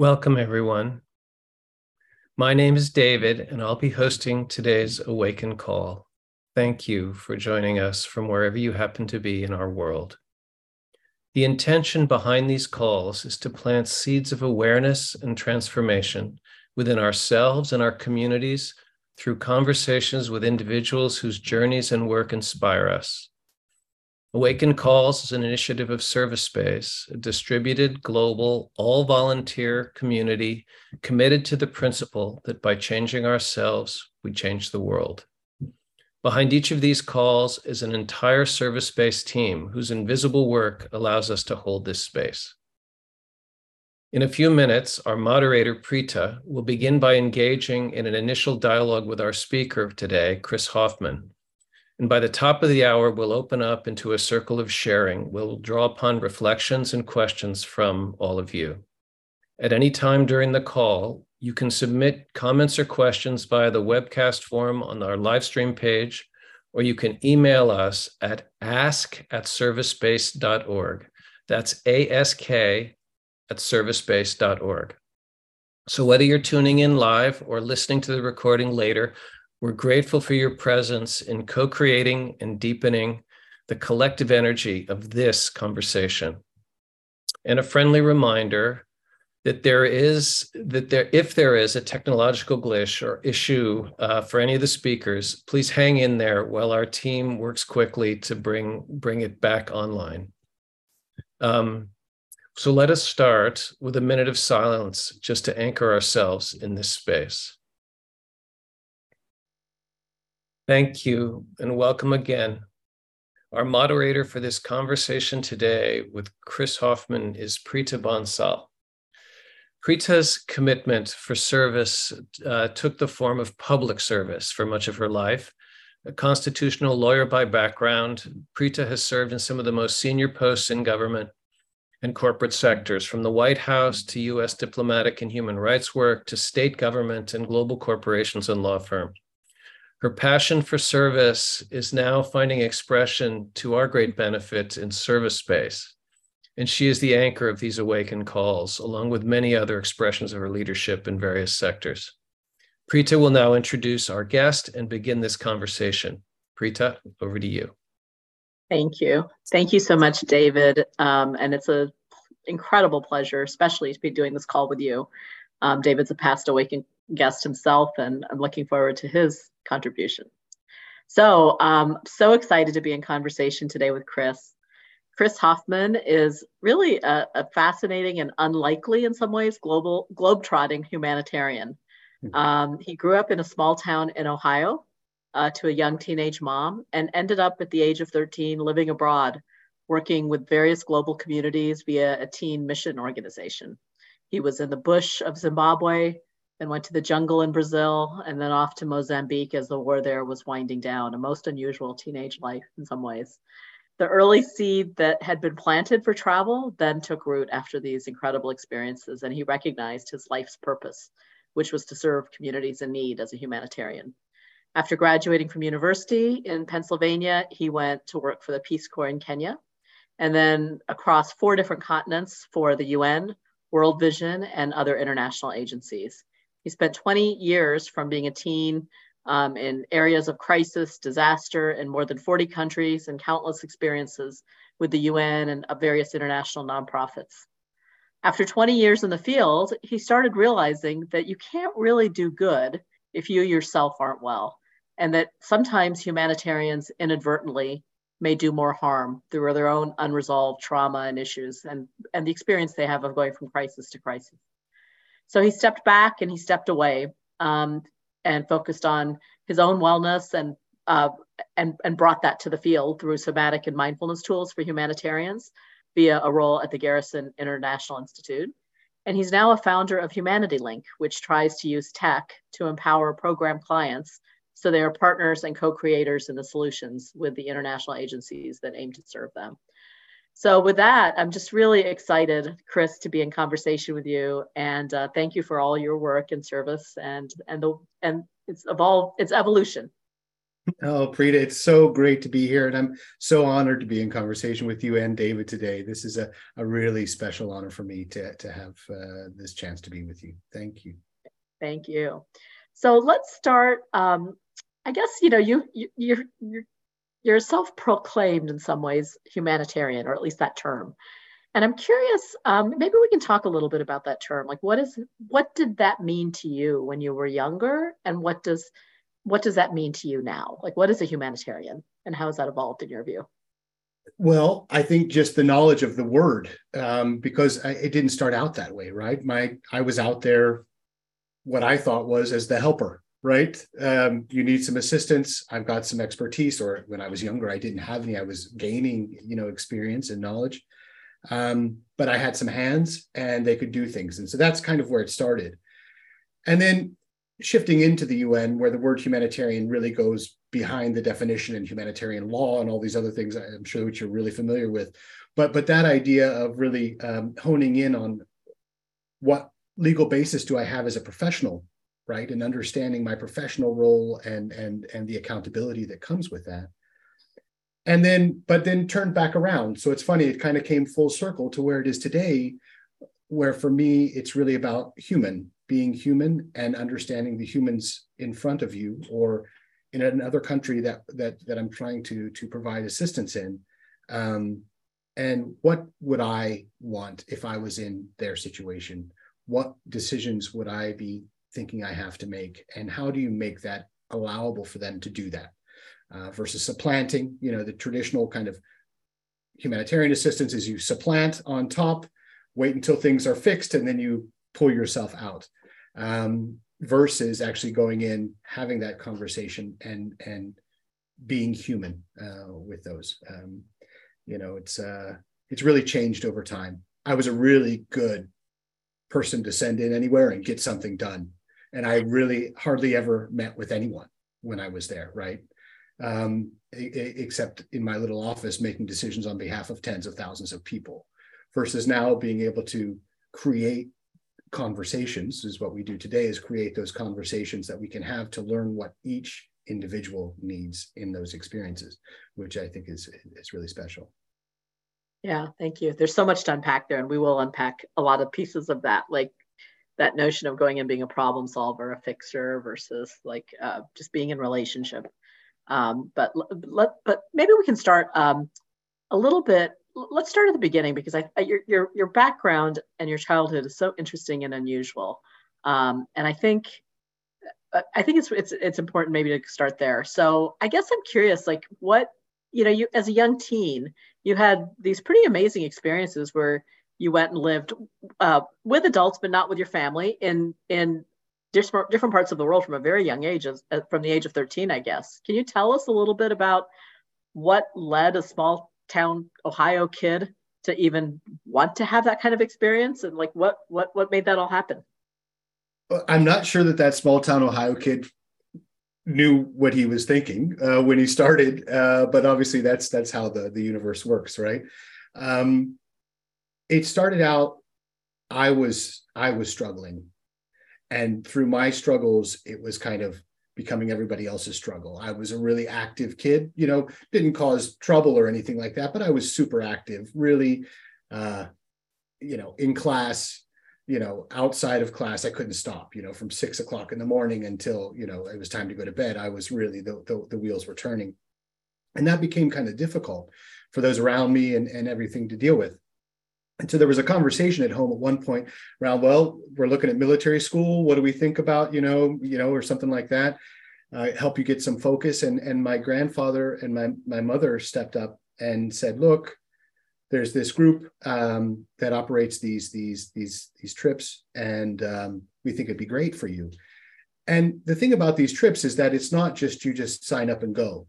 Welcome, everyone. My name is David, and I'll be hosting today's Awaken Call. Thank you for joining us from wherever you happen to be in our world. The intention behind these calls is to plant seeds of awareness and transformation within ourselves and our communities through conversations with individuals whose journeys and work inspire us. Awaken Calls is an initiative of Service Space, a distributed, global, all volunteer community committed to the principle that by changing ourselves, we change the world. Behind each of these calls is an entire service space team whose invisible work allows us to hold this space. In a few minutes, our moderator, Preeta, will begin by engaging in an initial dialogue with our speaker today, Chris Hoffman, and by the top of the hour, we'll open up into a circle of sharing. We'll draw upon reflections and questions from all of you. At any time during the call, you can submit comments or questions via the webcast form on our live stream page, or you can email us at ask at servicespace.org. That's ask at servicespace.org. So whether you're tuning in live or listening to the recording later, we're grateful for your presence in co creating and deepening the collective energy of this conversation. And a friendly reminder that there is that there if there is a technological glitch or issue uh, for any of the speakers please hang in there while our team works quickly to bring bring it back online um, so let us start with a minute of silence just to anchor ourselves in this space Thank you and welcome again. Our moderator for this conversation today with Chris Hoffman is Preeta Bansal. Preeta's commitment for service uh, took the form of public service for much of her life. A constitutional lawyer by background, Preeta has served in some of the most senior posts in government and corporate sectors, from the White House to US diplomatic and human rights work to state government and global corporations and law firms. Her passion for service is now finding expression to our great benefit in service space. And she is the anchor of these awakened calls, along with many other expressions of her leadership in various sectors. Preeta will now introduce our guest and begin this conversation. Preeta, over to you. Thank you. Thank you so much, David. Um, and it's an incredible pleasure, especially to be doing this call with you. Um, David's a past awakened guest himself, and I'm looking forward to his contribution. So, um, so excited to be in conversation today with Chris. Chris Hoffman is really a, a fascinating and unlikely, in some ways, global globe-trotting humanitarian. Hmm. Um, he grew up in a small town in Ohio uh, to a young teenage mom and ended up at the age of 13 living abroad, working with various global communities via a teen mission organization. He was in the bush of Zimbabwe, then went to the jungle in Brazil, and then off to Mozambique as the war there was winding down. A most unusual teenage life in some ways. The early seed that had been planted for travel then took root after these incredible experiences, and he recognized his life's purpose, which was to serve communities in need as a humanitarian. After graduating from university in Pennsylvania, he went to work for the Peace Corps in Kenya, and then across four different continents for the UN, World Vision, and other international agencies. He spent 20 years from being a teen um, in areas of crisis, disaster in more than 40 countries and countless experiences with the UN and various international nonprofits. After 20 years in the field, he started realizing that you can't really do good if you yourself aren't well, and that sometimes humanitarians inadvertently may do more harm through their own unresolved trauma and issues and, and the experience they have of going from crisis to crisis. So he stepped back and he stepped away um, and focused on his own wellness and, uh, and, and brought that to the field through somatic and mindfulness tools for humanitarians via a role at the Garrison International Institute. And he's now a founder of Humanity Link, which tries to use tech to empower program clients so they are partners and co-creators in the solutions with the international agencies that aim to serve them. So with that, I'm just really excited, Chris, to be in conversation with you, and uh, thank you for all your work and service, and and the and it's evolved, it's evolution. Oh, Preeta, it's so great to be here. And I'm so honored to be in conversation with you and David today. This is a, a really special honor for me to, to have uh, this chance to be with you. Thank you. Thank you. So let's start. Um, I guess, you know, you, you, you're, you're, you're self-proclaimed in some ways humanitarian, or at least that term. And I'm curious, um, maybe we can talk a little bit about that term. Like, what is, what did that mean to you when you were younger, and what does what does that mean to you now? Like, what is a humanitarian and how has that evolved in your view? Well, I think just the knowledge of the word, um, because I, it didn't start out that way, right? My I was out there, what I thought was as the helper, right? Um, you need some assistance. I've got some expertise, or when I was younger, I didn't have any. I was gaining, you know, experience and knowledge, um, but I had some hands, and they could do things, and so that's kind of where it started. And then shifting into the UN, where the word humanitarian really goes behind the definition in humanitarian law and all these other things, I'm sure which you're really familiar with. But but that idea of really um, honing in on what legal basis do I have as a professional, right, and understanding my professional role and and and the accountability that comes with that. And then, but then turned back around. So it's funny, it kind of came full circle to where it is today, where for me, it's really about human being human and understanding the humans in front of you or in another country that that that I'm trying to to provide assistance in. Um, and what would I want if I was in their situation? What decisions would I be thinking I have to make? And how do you make that allowable for them to do that uh, versus supplanting? You know, the traditional kind of humanitarian assistance is you supplant on top, wait until things are fixed, and then you pull yourself out um, versus actually going in, having that conversation, and and being human uh, with those. Um, you know, it's uh, it's really changed over time. I was a really good person to send in anywhere and get something done, and I really hardly ever met with anyone when I was there. Right. Um, except in my little office making decisions on behalf of tens of thousands of people versus now being able to create conversations is what we do today is create those conversations that we can have to learn what each individual needs in those experiences which i think is is really special yeah thank you there's so much to unpack there and we will unpack a lot of pieces of that like that notion of going and being a problem solver a fixer versus like uh, just being in relationship um, but let but maybe we can start um, a little bit let's start at the beginning because I, I, your, your your background and your childhood is so interesting and unusual, um, and I think uh, I think it's it's it's important maybe to start there. So I guess I'm curious, like what you know, you as a young teen, you had these pretty amazing experiences where you went and lived uh, with adults, but not with your family in in different different parts of the world from a very young age, from the age of 13, I guess. Can you tell us a little bit about what led a small town Ohio kid to even want to have that kind of experience? And like what what what made that all happen? I'm not sure that that small town ohio kid knew what he was thinking uh, when he started uh, but obviously that's that's how the the universe works right? Um, it started out i was i was struggling and through my struggles it was kind of becoming everybody else's struggle. I was a really active kid, you know, didn't cause trouble or anything like that, but I was super active, really, uh, you know, in class, you know, outside of class, I couldn't stop, you know, from six o'clock in the morning until, you know, it was time to go to bed. I was really, the, the, the wheels were turning. And that became kind of difficult for those around me and, and everything to deal with. And so there was a conversation at home at one point around, well, we're looking at military school. What do we think about, you know, you know, or something like that? Uh, help you get some focus. And and my grandfather and my my mother stepped up and said, look, there's this group um, that operates these these these these trips, and um, we think it'd be great for you. And the thing about these trips is that it's not just you just sign up and go.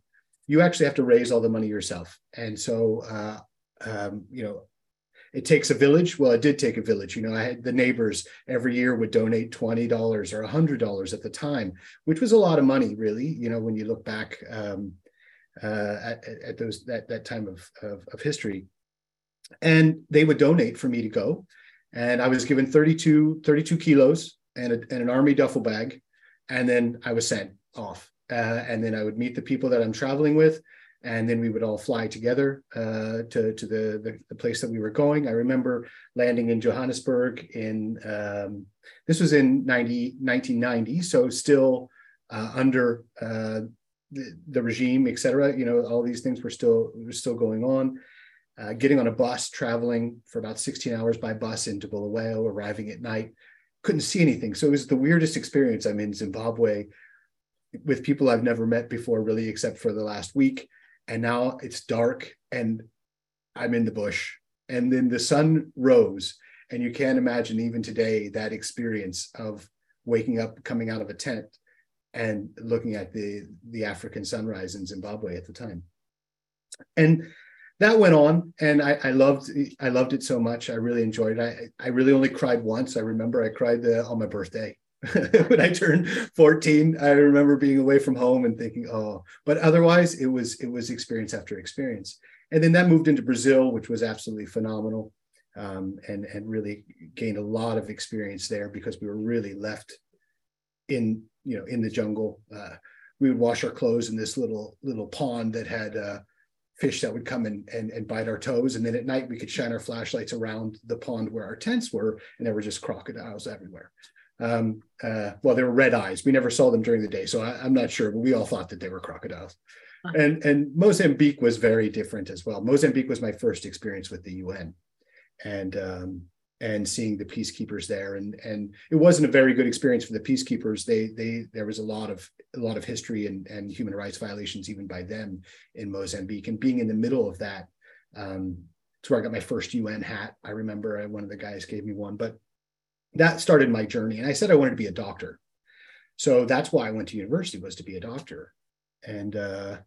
You actually have to raise all the money yourself. And so, uh, um, you know, it takes a village. Well, it did take a village. You know, I had the neighbors every year would donate $20 or $100 at the time, which was a lot of money, really, you know, when you look back um, uh, at, at, those that, that time of, of, of history. And they would donate for me to go. And I was given 32, 32 kilos and, a, and an army duffel bag. And then I was sent off uh, and then I would meet the people that I'm traveling with, and then we would all fly together uh, to to the, the, the place that we were going. I remember landing in Johannesburg in um, this was in 90, 1990, so still uh, under uh, the, the, regime, et cetera. You know, all these things were still were still going on. Uh, getting on a bus, traveling for about 16 hours by bus into Bulawayo, arriving at night, couldn't see anything. So it was the weirdest experience. I'm in Zimbabwe with people I've never met before, really, except for the last week. And now it's dark and I'm in the bush. And then the sun rose. And you can't imagine even today that experience of waking up, coming out of a tent and looking at the, the African sunrise in Zimbabwe at the time. And that went on and I, I, loved I loved it so much. I really enjoyed it. I, I really only cried once. I remember I cried uh, on my birthday when I turned 14. I remember being away from home and thinking, oh, but otherwise it was it was experience after experience. And then that moved into Brazil, which was absolutely phenomenal. Um, and and really gained a lot of experience there because we were really left in you know in the jungle. Uh, we would wash our clothes in this little little pond that had uh, fish that would come and, and, and bite our toes. And then at night we could shine our flashlights around the pond where our tents were, and there were just crocodiles everywhere. Um, uh, well, they were red eyes. We never saw them during the day, so I, am not sure, but we all thought that they were crocodiles. And and Mozambique was very different as well. Mozambique was my first experience with the UN, and um, and seeing the peacekeepers there and and it wasn't a very good experience for the peacekeepers they they there was a lot of a lot of history and and human rights violations even by them in Mozambique and being in the middle of that um it's where I got my first UN hat I remember one of the guys gave me one but that started my journey and I said I wanted to be a doctor so that's why I went to university was to be a doctor and uh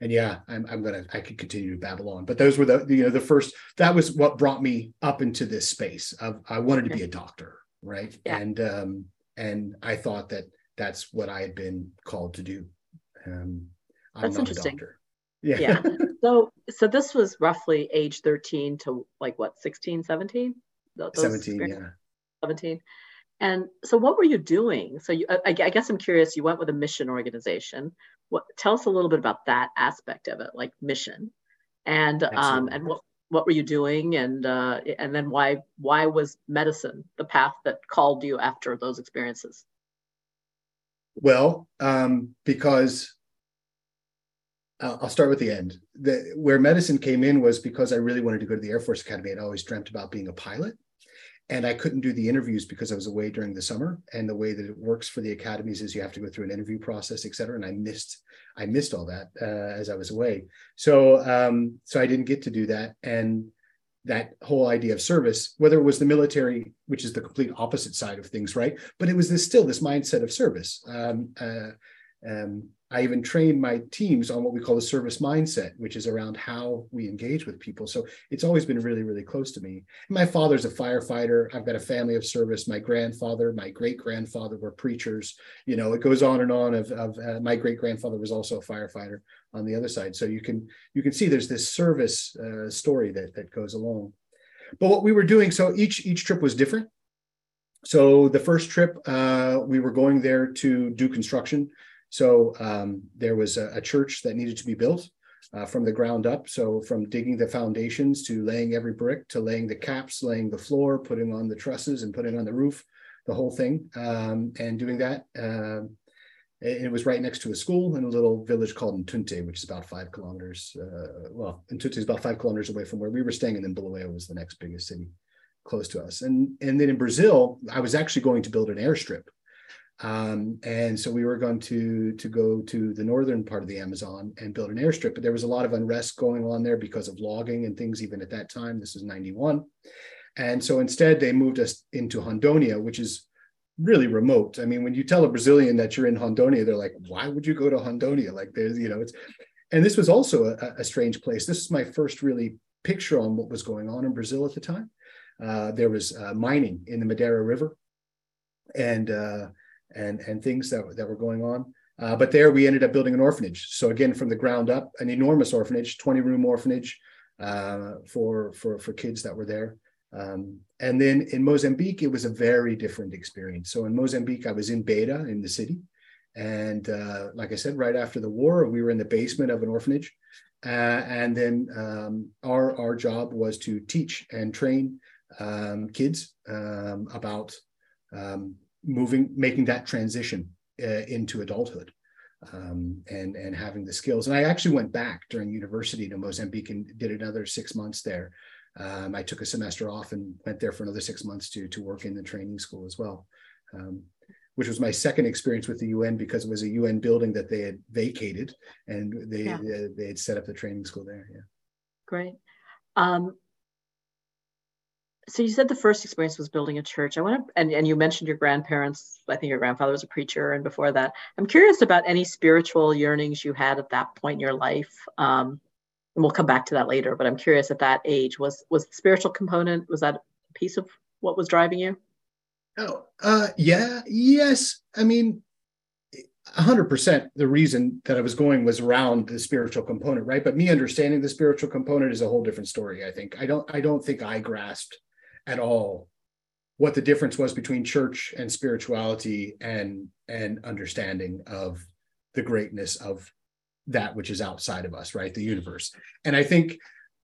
and yeah, I'm, I'm gonna I could continue to babble on, but those were the you know the first that was what brought me up into this space of I wanted to be a doctor, right? Yeah. And um and I thought that that's what I had been called to do. Um, I'm that's interesting. Yeah. Yeah. so so this was roughly age 13 to like what 16, 17? Those 17, yeah. 17. And so, what were you doing? So, you, I, I, guess I'm curious. You went with a mission organization. What? Tell us a little bit about that aspect of it, like mission, and um, and what what were you doing, and uh, and then why why was medicine the path that called you after those experiences? Well, um, because I'll start with the end. The, where medicine came in was because I really wanted to go to the Air Force Academy. I'd always dreamt about being a pilot and I couldn't do the interviews because I was away during the summer. And the way that it works for the academies is you have to go through an interview process, et cetera. And I missed, I missed all that uh, as I was away. So, um, so I didn't get to do that. And that whole idea of service, whether it was the military, which is the complete opposite side of things, right? But it was this still this mindset of service. Um, uh, um, I even train my teams on what we call the service mindset, which is around how we engage with people. So it's always been really, really close to me. My father's a firefighter. I've got a family of service. My grandfather, my great grandfather were preachers. You know, it goes on and on. Of, of uh, my great grandfather was also a firefighter on the other side. So you can you can see there's this service uh, story that that goes along. But what we were doing, so each each trip was different. So the first trip, uh, we were going there to do construction. So um, there was a, a, church that needed to be built uh, from the ground up. So from digging the foundations to laying every brick to laying the caps, laying the floor, putting on the trusses and putting on the roof, the whole thing, um, and doing that. Uh, it was right next to a school in a little village called Ntunte, which is about five kilometers. Uh, well, Ntunte is about five kilometers away from where we were staying, and then Bulawayo was the next biggest city close to us. And and then in Brazil, I was actually going to build an airstrip um, and so we were going to to go to the northern part of the Amazon and build an airstrip, but there was a lot of unrest going on there because of logging and things. Even at that time, this is '91, and so instead they moved us into Rondonia, which is really remote. I mean, when you tell a Brazilian that you're in Rondonia, they're like, "Why would you go to Rondonia?" Like, there's you know, it's and this was also a, a strange place. This is my first really picture on what was going on in Brazil at the time. Uh, there was uh, mining in the Madeira River, and uh, and and things that, that were going on. Uh, but there we ended up building an orphanage. So again, from the ground up, an enormous orphanage, 20 room orphanage uh, for, for, for kids that were there. Um, and then in Mozambique, it was a very different experience. So in Mozambique, I was in Beira in the city, And uh, like I said, right after the war, we were in the basement of an orphanage. Uh, and then um, our, our job was to teach and train um, kids um, about um, moving, making that transition uh, into adulthood. Um, and and having the skills. And I actually went back during university to Mozambique and did another six months there. Um, I took a semester off and went there for another six months to to work in the training school as well. Um, which was my second experience with the UN because it was a UN building that they had vacated and they yeah. they, they, had set up the training school there. Yeah. Great. So you said the first experience was building a church. I want to, and, and you mentioned your grandparents. I think your grandfather was a preacher, and before that, I'm curious about any spiritual yearnings you had at that point in your life. Um, and we'll come back to that later. But I'm curious at that age was was the spiritual component was that a piece of what was driving you? Oh, uh, yeah, yes. I mean, 100% the reason that I was going was around the spiritual component, right? But me understanding the spiritual component is a whole different story. I think I don't I don't think I grasped at all what the difference was between church and spirituality and and understanding of the greatness of that which is outside of us, right? The universe. And I think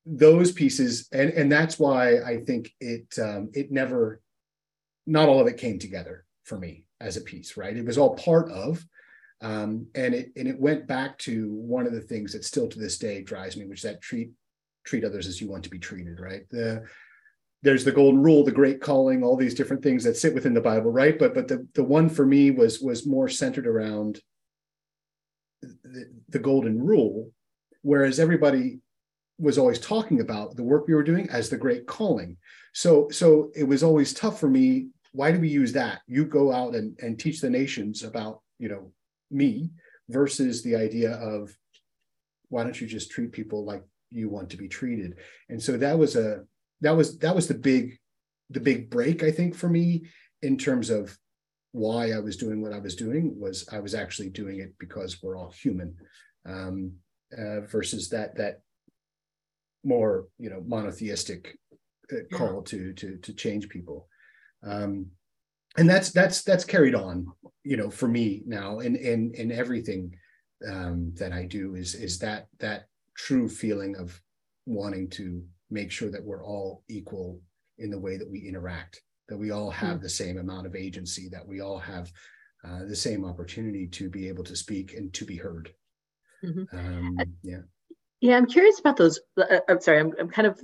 those pieces and and that's why I think it um it never not all of it came together for me as a piece, right? It was all part of, um, and it and it went back to one of the things that still to this day drives me, which is that treat treat others as you want to be treated, right? The there's the golden rule, the great calling, all these different things that sit within the Bible, right? But but the the one for me was was more centered around the, the golden rule, whereas everybody was always talking about the work we were doing as the great calling. So so it was always tough for me. Why do we use that? You go out and, and teach the nations about, you know, me versus the idea of why don't you just treat people like you want to be treated? And so that was a that was that was the big the big break, I think, for me in terms of why I was doing what I was doing was I was actually doing it because we're all human, um, uh, versus that that more you know monotheistic uh, call yeah. to to to change people um and that's that's that's carried on you know for me now and in in everything um that i do is is that that true feeling of wanting to make sure that we're all equal in the way that we interact that we all have mm-hmm. the same amount of agency that we all have uh, the same opportunity to be able to speak and to be heard mm-hmm. um, yeah yeah, I'm curious about those. Uh, I'm sorry, I'm, I'm kind of,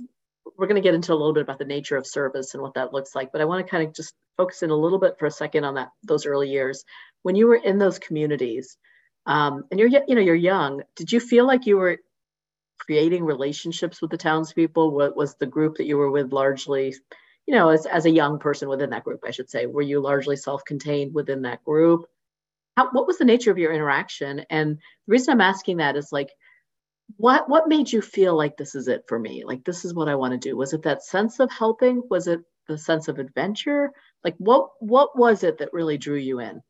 we're going to get into a little bit about the nature of service and what that looks like, but I want to kind of just focus in a little bit for a second on that, those early years. When you were in those communities, um, and you're, you know, you're young, did you feel like you were creating relationships with the townspeople? What was the group that you were with largely, you know, as, as a young person within that group, I should say, were you largely self-contained within that group? How, what was the nature of your interaction? And the reason I'm asking that is like, what what made you feel like this is it for me like this is what i want to do was it that sense of helping was it the sense of adventure like what what was it that really drew you in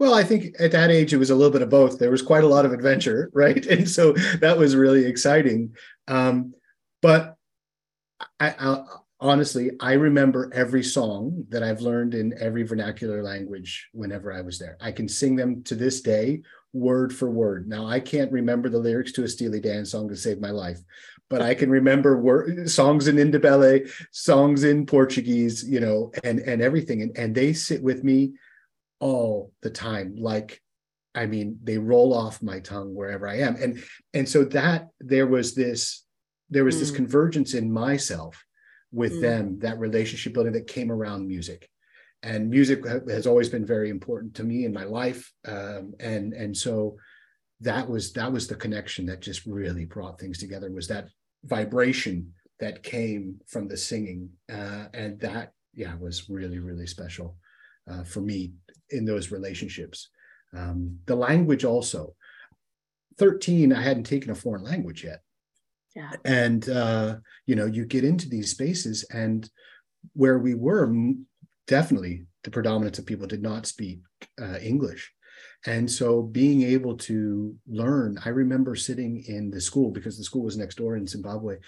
well i think at that age it was a little bit of both. There was quite a lot of adventure right? And so that was really exciting. Um, but I, I honestly i remember every song that i've learned in every vernacular language whenever i was there. I can sing them to this day word for word. Now I can't remember the lyrics to a Steely Dan song to save my life, but I can remember songs in Ndebele, songs in Portuguese, you know, and and everything, and and they sit with me all the time. Like, I mean, they roll off my tongue wherever I am, and and so that there was this there was mm. this convergence in myself with mm. them, that relationship building that came around music and music has always been very important to me in my life um, and and so that was that was the connection that just really brought things together was that vibration that came from the singing uh, and that yeah was really really special uh, for me in those relationships um, the language also 13 i hadn't taken a foreign language yet yeah. and uh, you know you get into these spaces and where we were definitely the predominance of people did not speak uh, English. And so being able to learn, I remember sitting in the school because the school was next door in Zimbabwe.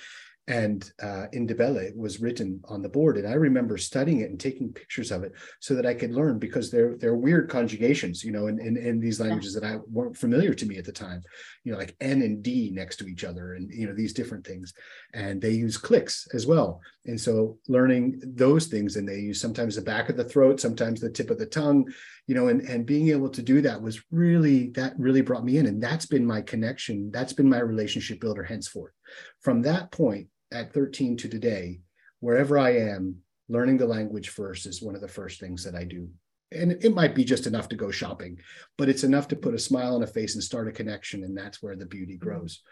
And uh, Ndebele was written on the board. And I remember studying it and taking pictures of it so that I could learn because they're they're weird conjugations, you know, in, in, in these languages that I weren't familiar to me at the time, you know, like N and D next to each other and, you know, these different things. And they use clicks as well. And so learning those things and they use sometimes the back of the throat, sometimes the tip of the tongue, you know, and, and being able to do that was really, that really brought me in. And that's been my connection. That's been my relationship builder henceforth. From that point, at 13 to today, wherever I am, learning the language first is one of the first things that I do. And it might be just enough to go shopping, but it's enough to put a smile on a face and start a connection. And that's where the beauty mm-hmm. grows.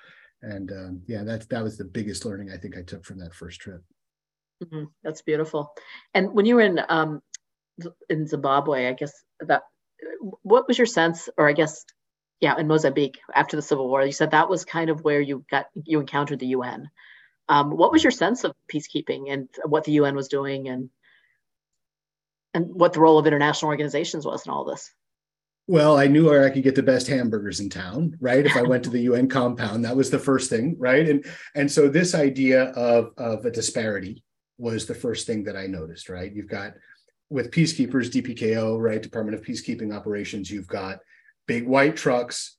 And um, yeah, that, that was the biggest learning I think I took from that first trip. Mm-hmm. That's beautiful. And when you were in, um, in Zimbabwe, I guess that, what was your sense, or I guess, yeah, in Mozambique after the Civil War, you said that was kind of where you got, you encountered the UN. Um, what was your sense of peacekeeping and what the UN was doing and and what the role of international organizations was in all this? Well, I knew where I could get the best hamburgers in town, right? If I went to the UN compound, that was the first thing, right? And and so this idea of of a disparity was the first thing that I noticed, right? You've got with peacekeepers, DPKO, right, Department of Peacekeeping Operations, you've got big white trucks,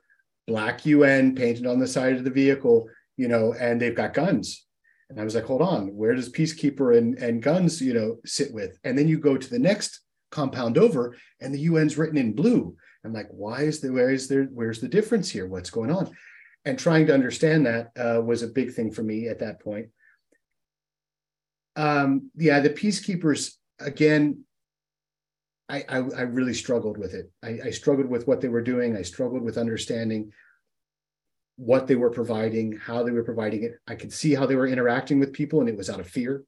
black UN painted on the side of the vehicle, you know, and they've got guns, and I was like, hold on, where does peacekeeper and, and guns, you know, sit with? And then you go to the next compound over and the UN's written in blue. I'm like, why is there, where is there, where's the difference here? What's going on? And trying to understand that uh, was a big thing for me at that point. Um, yeah, the peacekeepers, again, I, I, I really struggled with it. I, I struggled with what they were doing. I struggled with understanding what they were providing, how they were providing it. I could see how they were interacting with people, and it was out of fear.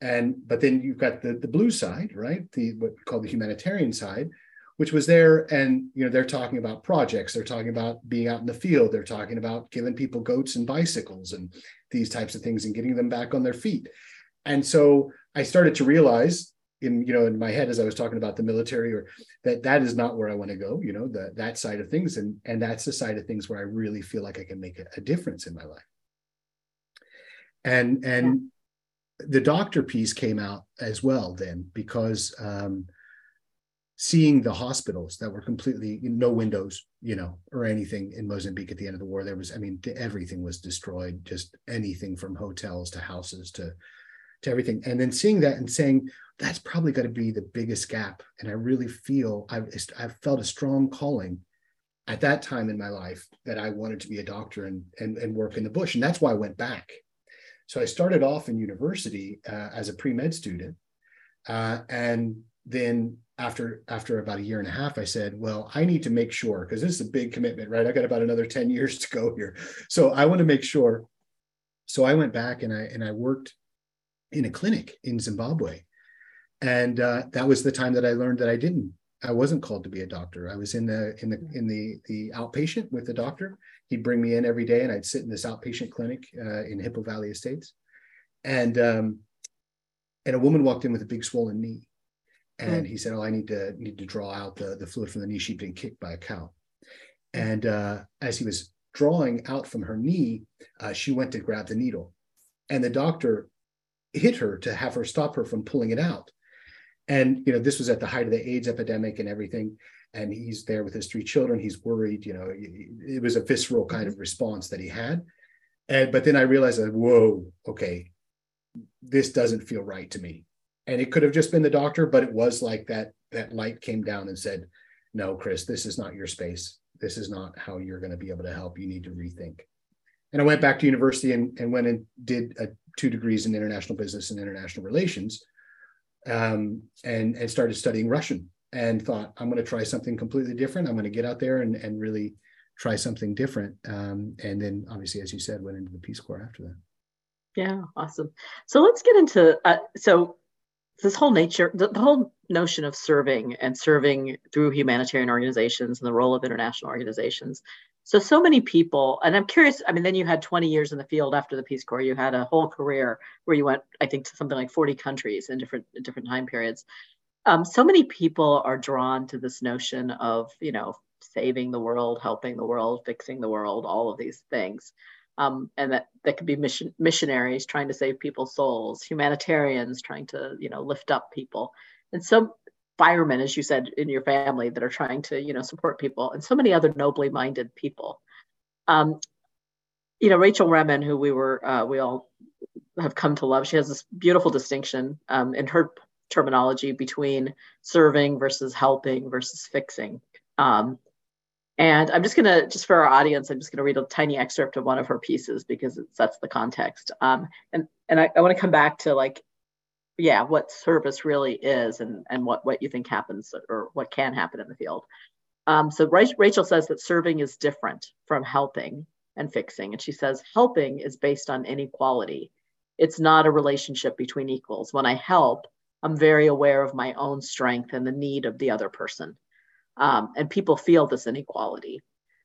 And but then you've got the the blue side, right? The what we call the humanitarian side, which was there, and you know they're talking about projects, they're talking about being out in the field, they're talking about giving people goats and bicycles and these types of things and getting them back on their feet. And so I started to realize in you know in my head as I was talking about the military or that that is not where I want to go you know that that side of things and and that's the side of things where I really feel like I can make a, a difference in my life and and yeah. the doctor piece came out as well then because um, seeing the hospitals that were completely no windows you know or anything in Mozambique at the end of the war there was I mean everything was destroyed just anything from hotels to houses to to everything. And then seeing that and saying that's probably going to be the biggest gap. And i really feel I've, I've felt a strong calling at that time in my life that i wanted to be a doctor and, and, and work in the bush. And that's why i went back. So i started off in university uh, as a pre-med student uh, and then after after about a year and a half i said well i need to make sure because this is a big commitment right? I got about another 10 years to go here. So i want to make sure. So i went back and i and i worked in a clinic in Zimbabwe. And uh, that was the time that I learned that I didn't, I wasn't called to be a doctor. I was in the in the in the the outpatient with the doctor. He'd bring me in every day, and I'd sit in this outpatient clinic uh, in Hippo Valley Estates. And um, and a woman walked in with a big swollen knee, and he said, "Oh, I need to need to draw out the the fluid from the knee. She'd been kicked by a cow." And uh, as he was drawing out from her knee, uh, she went to grab the needle, and the doctor hit her to have her stop her from pulling it out. And you know, this was at the height of the AIDS epidemic and everything. And he's there with his three children. He's worried. You know, it was a visceral kind of response that he had. And but then I realized that whoa, okay, this doesn't feel right to me. And it could have just been the doctor, but it was like that. That light came down and said, "No, Chris, this is not your space. This is not how you're going to be able to help. You need to rethink." And I went back to university and, and went and did a two degrees in international business and international relations, um, and and started studying Russian and thought I'm going to try something completely different. I'm going to get out there and and really try something different. Um, and then obviously, as you said, went into the Peace Corps after that. Yeah, awesome. So let's get into uh, so this whole nature, the, the, whole notion of serving and serving through humanitarian organizations and the role of international organizations so so many people and i'm curious i mean then you had 20 years in the field after the peace corps. You had a whole career where you went i think to something like 40 countries in different different time periods. Um, so many people are drawn to this notion of you know saving the world helping the world fixing the world all of these things. Um, and that that could be mission missionaries trying to save people's souls, humanitarians trying to you know lift up people, and some firemen, as you said, in your family that are trying to you know support people, and so many other nobly minded people. Um, you know, Rachel Remen, who we were uh, we all have come to love, she has this beautiful distinction um, in her terminology between serving versus helping versus fixing. Um, and I'm just gonna, just for our audience, I'm just gonna read a tiny excerpt of one of her pieces because it sets the context. Um, and and I, I want to come back to like, yeah, what service really is and and what what you think happens or what can happen in the field. Um, so Rachel says that serving is different from helping and fixing, and she says helping is based on inequality. It's not a relationship between equals. When I help, I'm very aware of my own strength and the need of the other person. Um, and people feel this inequality.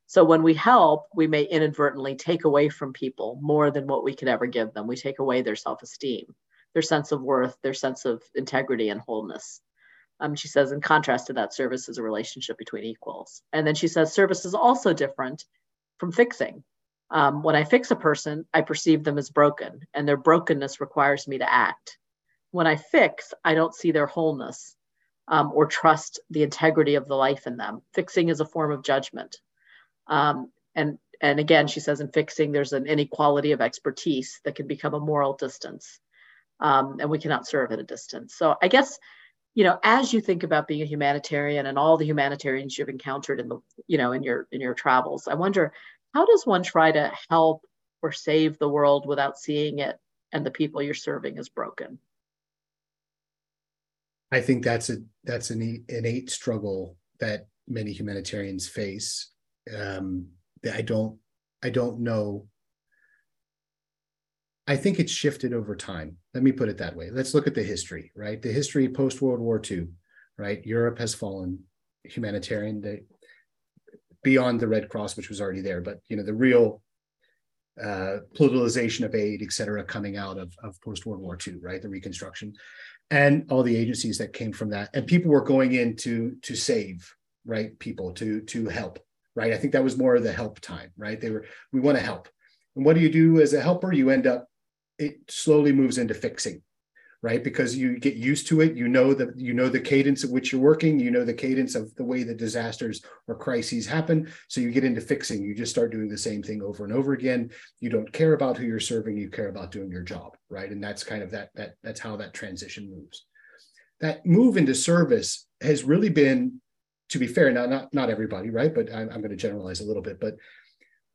So when we help, we may inadvertently take away from people more than what we could ever give them. We take away their self esteem, their sense of worth, their sense of integrity and wholeness. Um, she says, in contrast to that, service is a relationship between equals. And then she says, service is also different from fixing. Um, when I fix a person, I perceive them as broken, and their brokenness requires me to act. When I fix, I don't see their wholeness um, or trust the integrity of the life in them. Fixing is a form of judgment. Um, and, and again, she says in fixing, there's an inequality of expertise that can become a moral distance. Um, and we cannot serve at a distance. So I guess, you know, as you think about being a humanitarian and all the humanitarians you've encountered in the, you know, in your in your travels, I wonder how does one try to help or save the world without seeing it and the people you're serving as broken? I think that's a that's an innate struggle that many humanitarians face. Um, I don't I don't know. I think it's shifted over time. Let me put it that way. Let's look at the history, right? The history post World War II, right? Europe has fallen. Humanitarian, beyond the Red Cross, which was already there, but you know the real uh, of aid, et cetera, coming out of, of post World War II, right? The Reconstruction and all the agencies that came from that and people were going in to to save right people to to help right i think that was more of the help time right they were we want to help and what do you do as a helper you end up it slowly moves into fixing right? Because you get used to it. You know that you know the cadence at which you're working. You know the cadence of the way the disasters or crises happen. So you get into fixing. You just start doing the same thing over and over again. You don't care about who you're serving. You care about doing your job right? And that's kind of that that that's how that transition moves. That move into service has really been to be fair now not not everybody right? But i'm, I'm going to generalize a little bit. But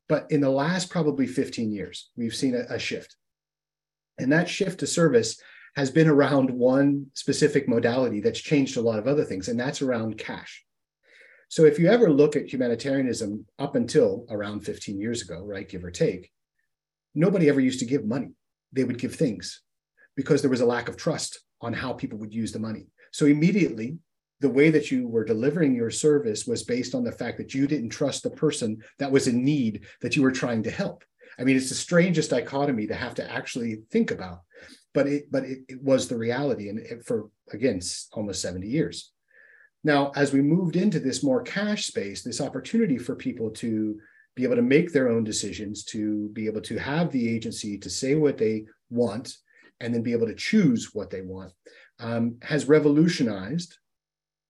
but in the last probably 15 years we've seen a, a shift and that shift to service has been around one specific modality that's changed a lot of other things, and that's around cash. So if you ever look at humanitarianism up until around 15 years ago, right, give or take, nobody ever used to give money. They would give things because there was a lack of trust on how people would use the money. So immediately, the way that you were delivering your service was based on the fact that you didn't trust the person that was in need that you were trying to help. I mean, it's the strangest dichotomy to have to actually think about but it but it, it was the reality and it, for again almost 70 years. Now as we moved into this more cash space this opportunity for people to be able to make their own decisions to be able to have the agency to say what they want and then be able to choose what they want um, has revolutionized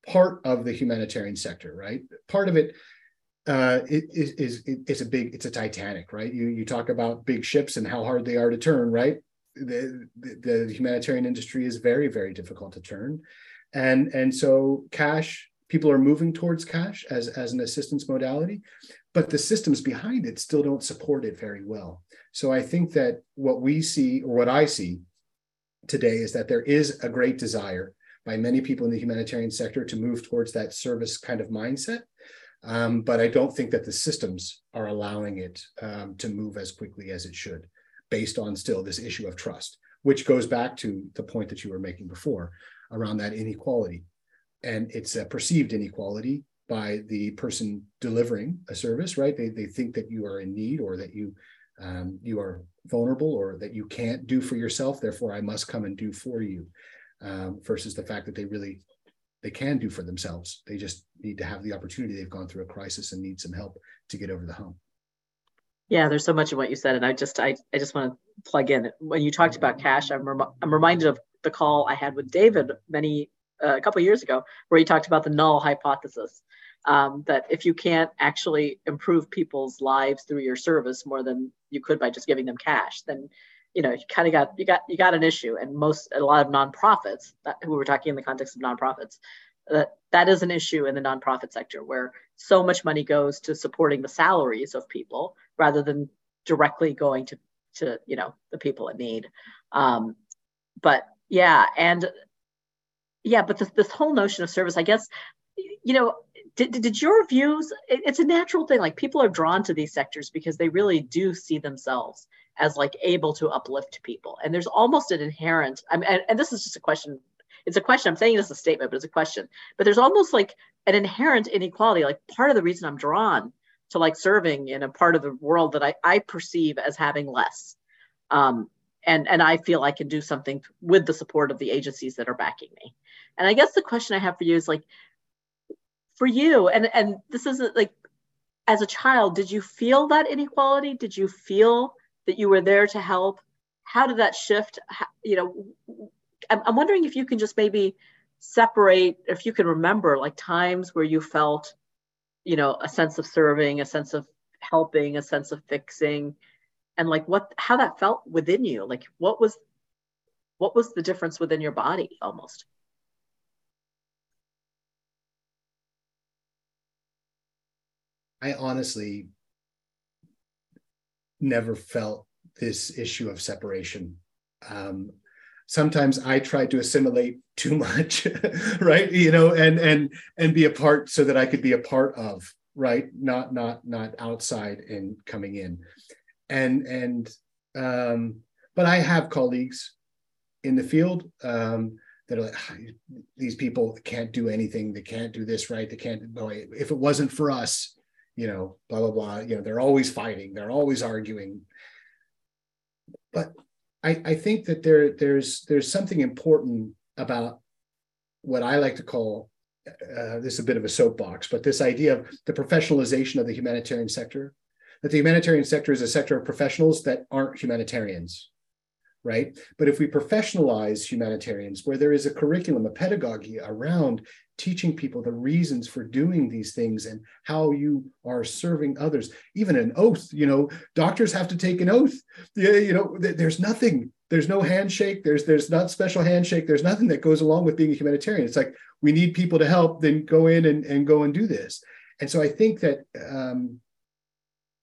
part of the humanitarian sector right? Part of it uh, it is it, it's a big it's a titanic right? You you talk about big ships and how hard they are to turn right? The, the, the humanitarian industry is very very difficult to turn. And and so cash people are moving towards cash as as an assistance modality but the systems behind it still don't support it very well. So i think that what we see or what i see today is that there is a great desire by many people in the humanitarian sector to move towards that service kind of mindset um, but i don't think that the systems are allowing it um, to move as quickly as it should based on still this issue of trust, which goes back to the point that you were making before around that inequality. And it's a perceived inequality by the person delivering a service, right? They, they think that you are in need or that you um, you are vulnerable or that you can't do for yourself. Therefore, I must come and do for you. Um, versus the fact that they really they can do for themselves. They just need to have the opportunity. They've gone through a crisis and need some help to get over the hump. Yeah, there's so much of what you said, and I just I, I just want to plug in when you talked about cash. I'm rem- I'm reminded of the call I had with David many uh, a couple years ago, where he talked about the null hypothesis. Um, that if you can't actually improve people's lives through your service more than you could by just giving them cash, then you know you kind of got you got you got an issue. And most a lot of nonprofits that who were talking in the context of nonprofits, that that is an issue in the nonprofit sector where so much money goes to supporting the salaries of people rather than directly going to to you know the people in need um, but yeah and yeah but this, this whole notion of service i guess you know did, did your views it, it's a natural thing like people are drawn to these sectors because they really do see themselves as like able to uplift people and there's almost an inherent I mean, and, and this is just a question it's a question. I'm saying this as a statement, but it's a question. But there's almost like an inherent inequality. Like part of the reason I'm drawn to like serving in a part of the world that I, I perceive as having less. Um, and, and I feel I can do something with the support of the agencies that are backing me. And I guess the question I have for you is like, for you, and, and this isn't like, as a child, did you feel that inequality? Did you feel that you were there to help? How did that shift? You know, I'm wondering if you can just maybe separate, if you can remember like times where you felt, you know, a sense of serving, a sense of helping, a sense of fixing, and like what, how that felt within you. Like what was, what was the difference within your body almost? I honestly never felt this issue of separation. Um, sometimes I try to assimilate too much, right? You know, and and and be a part so that I could be a part of, right? Not not not outside and coming in, and and um, but I have colleagues in the field um, that are like these people can't do anything, they can't do this right, they can't. Boy, if it wasn't for us, you know, blah blah blah. You know, they're always fighting, they're always arguing. But I, I think that there there's there's something important about what I like to call uh, this is a bit of a soapbox, but this idea of the professionalization of the humanitarian sector, that the humanitarian sector is a sector of professionals that aren't humanitarians right? But if we professionalize humanitarians, where there is a curriculum, a pedagogy around teaching people the reasons for doing these things and how you are serving others, even an oath, you know, doctors have to take an oath. Yeah, you know, there's nothing, there's no handshake, there's there's not special handshake, there's nothing that goes along with being a humanitarian. It's like we need people to help, then go in and, and go and do this. And so I think that um,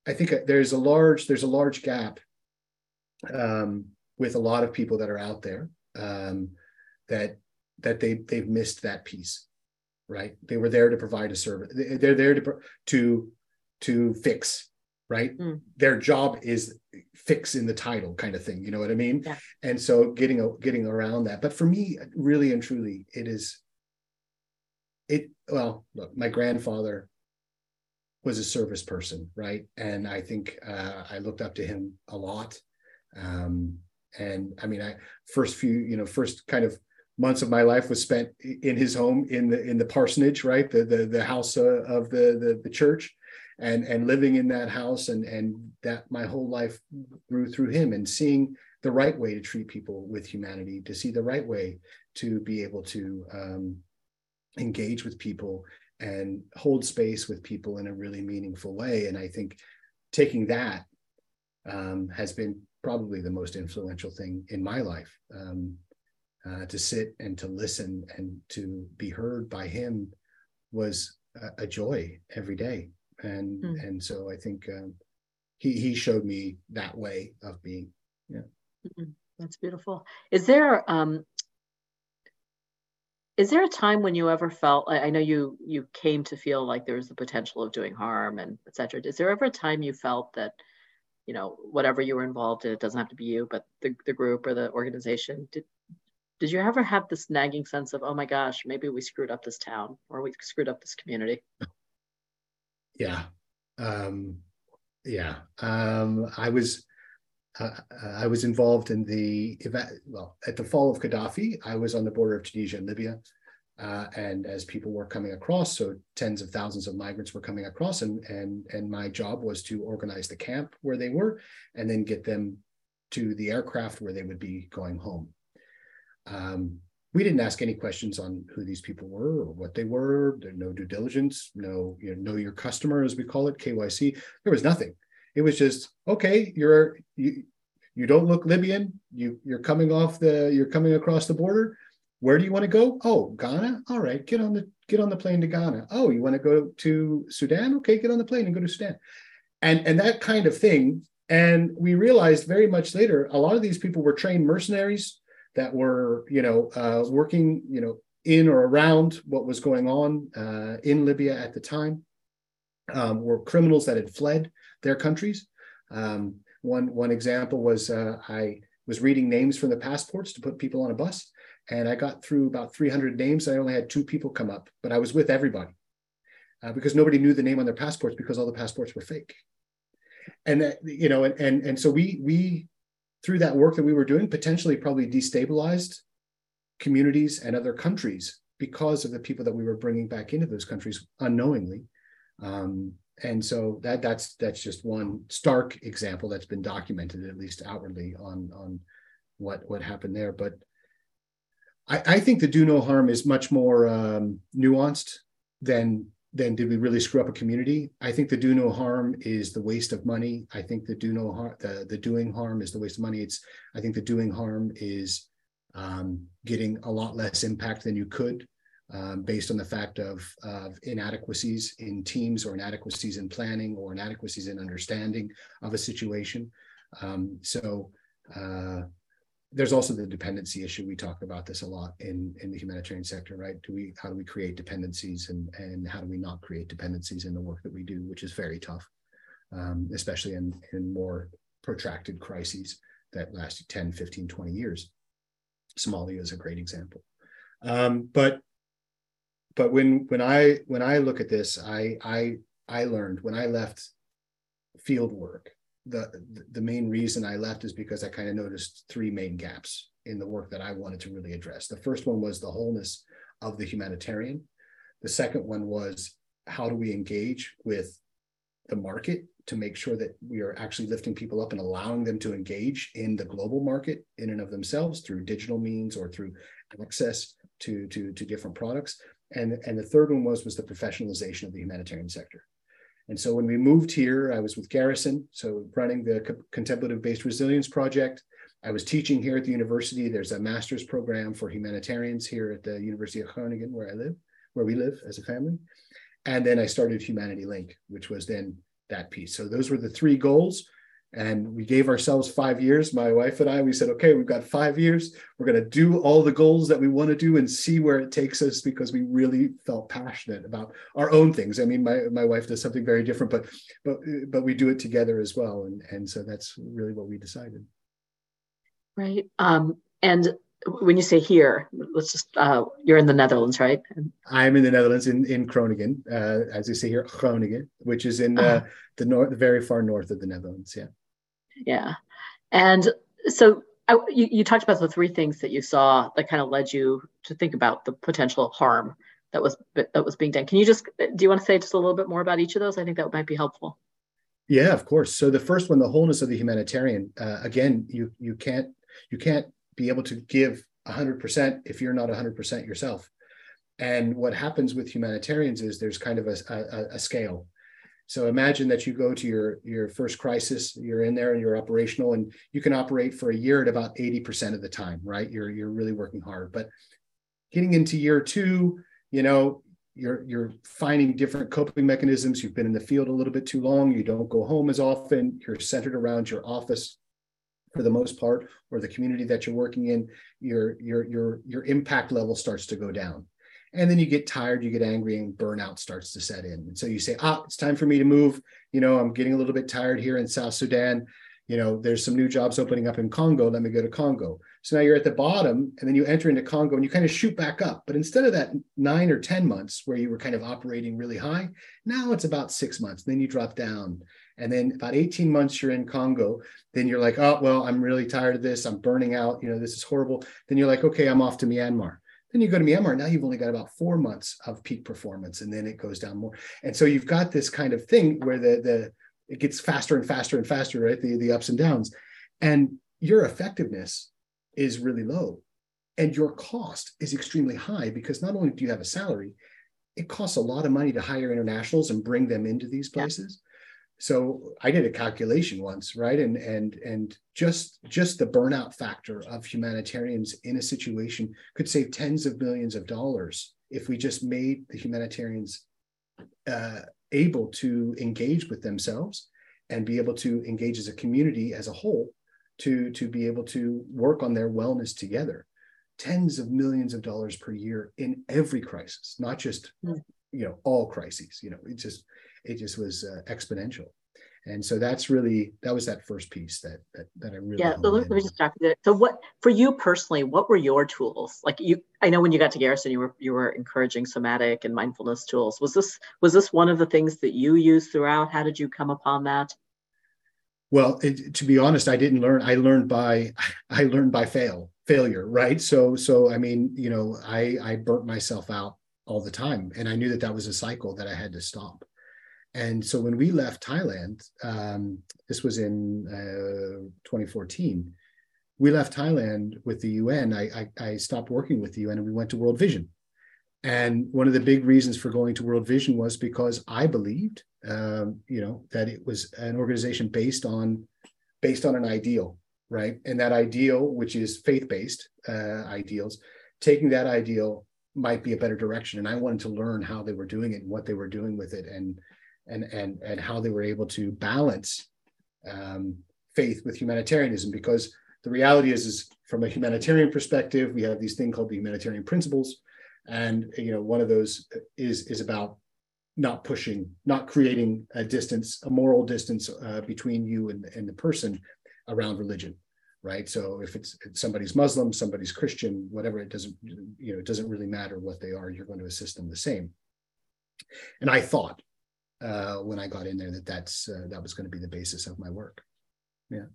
I think there's a large there's a large gap um, with a lot of people that are out there um, that that they they've missed that piece right? They were there to provide a service. They're there to to to fix right? Mm. their job is fix in the title kind of thing you know what i mean? Yeah. and so getting a, getting around that. But for me really and truly it is it well look my grandfather was a service person right? And i think uh, i looked up to him a lot. Um, and i mean i first few you know first kind of months of my life was spent in his home in the in the parsonage right? The the, the house uh, of the, the the church and and living in that house and and that my whole life grew through him and seeing the right way to treat people with humanity to see the right way to be able to um, engage with people and hold space with people in a really meaningful way. And i think taking that um, has been probably the most influential thing in my life. Um, uh, to sit and to listen and to be heard by him was a, a joy every day. And mm. and so i think um, he he showed me that way of being. Yeah. Mm-hmm. that's beautiful. Is there um is there a time when you ever felt i know you you came to feel like there was the potential of doing harm and etc is there ever a time you felt that you know whatever you were involved in it doesn't have to be you but the, the group or the organization did did you ever have this nagging sense of oh my gosh maybe we screwed up this town or we screwed up this community yeah um yeah um i was uh, I was involved in the event. Well, at the fall of Gaddafi, I was on the border of Tunisia and Libya, Uh, and as people were coming across, so tens of thousands of migrants were coming across, and and and my job was to organize the camp where they were, and then get them to the aircraft where they would be going home. Um, we didn't ask any questions on who these people were or what they were. There no due diligence, no you know, know your customer as we call it, KYC. There was nothing. It was just okay. You're you you don't look Libyan. You you're coming off the you're coming across the border. Where do you want to go? Oh, Ghana. All right, get on the get on the plane to Ghana. Oh, you want to go to Sudan? Okay, get on the plane and go to Sudan. And and that kind of thing. And we realized very much later, a lot of these people were trained mercenaries that were, you know, uh, working, you know, in or around what was going on uh, in Libya at the time. Um, were criminals that had fled their countries. Um, one one example was uh, I was reading names from the passports to put people on a bus, and I got through about 300 names. I only had two people come up, but I was with everybody uh, because nobody knew the name on their passports because all the passports were fake. And that, you know, and and and so we we through that work that we were doing potentially probably destabilized communities and other countries because of the people that we were bringing back into those countries unknowingly. Um, and so that that's that's just one stark example that's been documented at least outwardly on on what what happened there. But I, I think the do no harm is much more um, nuanced than than did we really screw up a community? I think the do no harm is the waste of money. I think the do no harm the the doing harm is the waste of money. It's I think the doing harm is um, getting a lot less impact than you could um, based on the fact of, of inadequacies in teams or inadequacies in planning or inadequacies in understanding of a situation. Um, so uh, there's also the dependency issue. We talk about this a lot in, in the humanitarian sector, right? Do we how do we create dependencies and, and how do we not create dependencies in the work that we do, which is very tough, um, especially in, in more protracted crises that last 10, 15, 20 years. Somalia is a great example. Um, but but when when I when I look at this, I I I learned when I left field work, the the main reason I left is because I kind of noticed three main gaps in the work that I wanted to really address. The first one was the wholeness of the humanitarian. The second one was how do we engage with the market to make sure that we are actually lifting people up and allowing them to engage in the global market in and of themselves through digital means or through access to, to, to different products. And, and the third one was, was the professionalization of the humanitarian sector. And so when we moved here, I was with Garrison, so running the contemplative based resilience project. I was teaching here at the university. There's a master's program for humanitarians here at the University of Groningen, where I live, where we live as a family. And then I started Humanity Link, which was then that piece. So those were the three goals and we gave ourselves five years my wife and i we said okay we've got five years we're going to do all the goals that we want to do and see where it takes us because we really felt passionate about our own things i mean my, my wife does something very different but but but we do it together as well and and so that's really what we decided right um and when you say here, let's just, uh, you're in the Netherlands, right? I'm in the Netherlands in, in Groningen, uh, as you say here, Groningen, which is in uh, uh-huh. the north, the very far north of the Netherlands. Yeah. Yeah. And so I, you, you talked about the three things that you saw that kind of led you to think about the potential harm that was that was being done. Can you just do you want to say just a little bit more about each of those? I think that might be helpful. Yeah, of course. So the first one, the wholeness of the humanitarian. Uh, again, you you can't you can't be able to give 100% if you're not 100% yourself. And what happens with humanitarians is there's kind of a, a, a scale. So imagine that you go to your your first crisis, you're in there and you're operational, and you can operate for a year at about 80% of the time, right? You're you're really working hard. But getting into year two, you know, you're you're finding different coping mechanisms. You've been in the field a little bit too long. You don't go home as often. You're centered around your office for the most part, or the community that you're working in. Your your your your impact level starts to go down and then you get tired you get angry and burnout starts to set in. And so you say ah it's time for me to move. You know i'm getting a little bit tired here in south sudan. You know there's some new jobs opening up in congo. Let me go to congo. So now you're at the bottom and then you enter into congo and you kind of shoot back up. But instead of that nine or ten months where you were kind of operating really high now it's about six months. Then you drop down. And then about 18 months you're in congo then you're like oh well i'm really tired of this. I'm burning out. You know this is horrible. Then you're like okay i'm off to myanmar Then you go to Myanmar, now you've only got about four months of peak performance, and then it goes down more. And so you've got this kind of thing where the the it gets faster and faster and faster, right? The the ups and downs. And your effectiveness is really low. And your cost is extremely high because not only do you have a salary, it costs a lot of money to hire internationals and bring them into these places. Yeah. So I did a calculation once, right? And and and just just the burnout factor of humanitarians in a situation could save tens of millions of dollars if we just made the humanitarians uh, able to engage with themselves and be able to engage as a community as a whole to to be able to work on their wellness together tens of millions of dollars per year in every crisis not just hmm. you know all crises you know it just it just was uh, exponential and so that's really that was that first piece that that, that i really yeah so let me just stop you there so what for you personally what were your tools like you i know when you got to garrison you were you were encouraging somatic and mindfulness tools was this was this one of the things that you used throughout how did you come upon that well, it, to be honest, I didn't learn. I learned by I learned by fail failure, right? So so I mean, you know, I I burnt myself out all the time, and I knew that that was a cycle that I had to stop. And so when we left Thailand, um, this was in uh, 2014. We left Thailand with the UN. I, I, I stopped working with the UN, and we went to World Vision. And one of the big reasons for going to World Vision was because I believed um, you know, that it was an organization based on based on an ideal, right? And that ideal, which is faith-based uh, ideals, taking that ideal might be a better direction. And I wanted to learn how they were doing it and what they were doing with it, and and and and how they were able to balance um, faith with humanitarianism. Because the reality is, is from a humanitarian perspective, we have these thing called the humanitarian principles, and you know, one of those is is about not pushing, not creating a distance, a moral distance uh, between you and, and the person around religion, right? So if it's, if somebody's Muslim, somebody's Christian, whatever, it doesn't, you know, it doesn't really matter what they are. You're going to assist them the same. And I thought uh, when I got in there that that's uh, that was going to be the basis of my work. Yeah.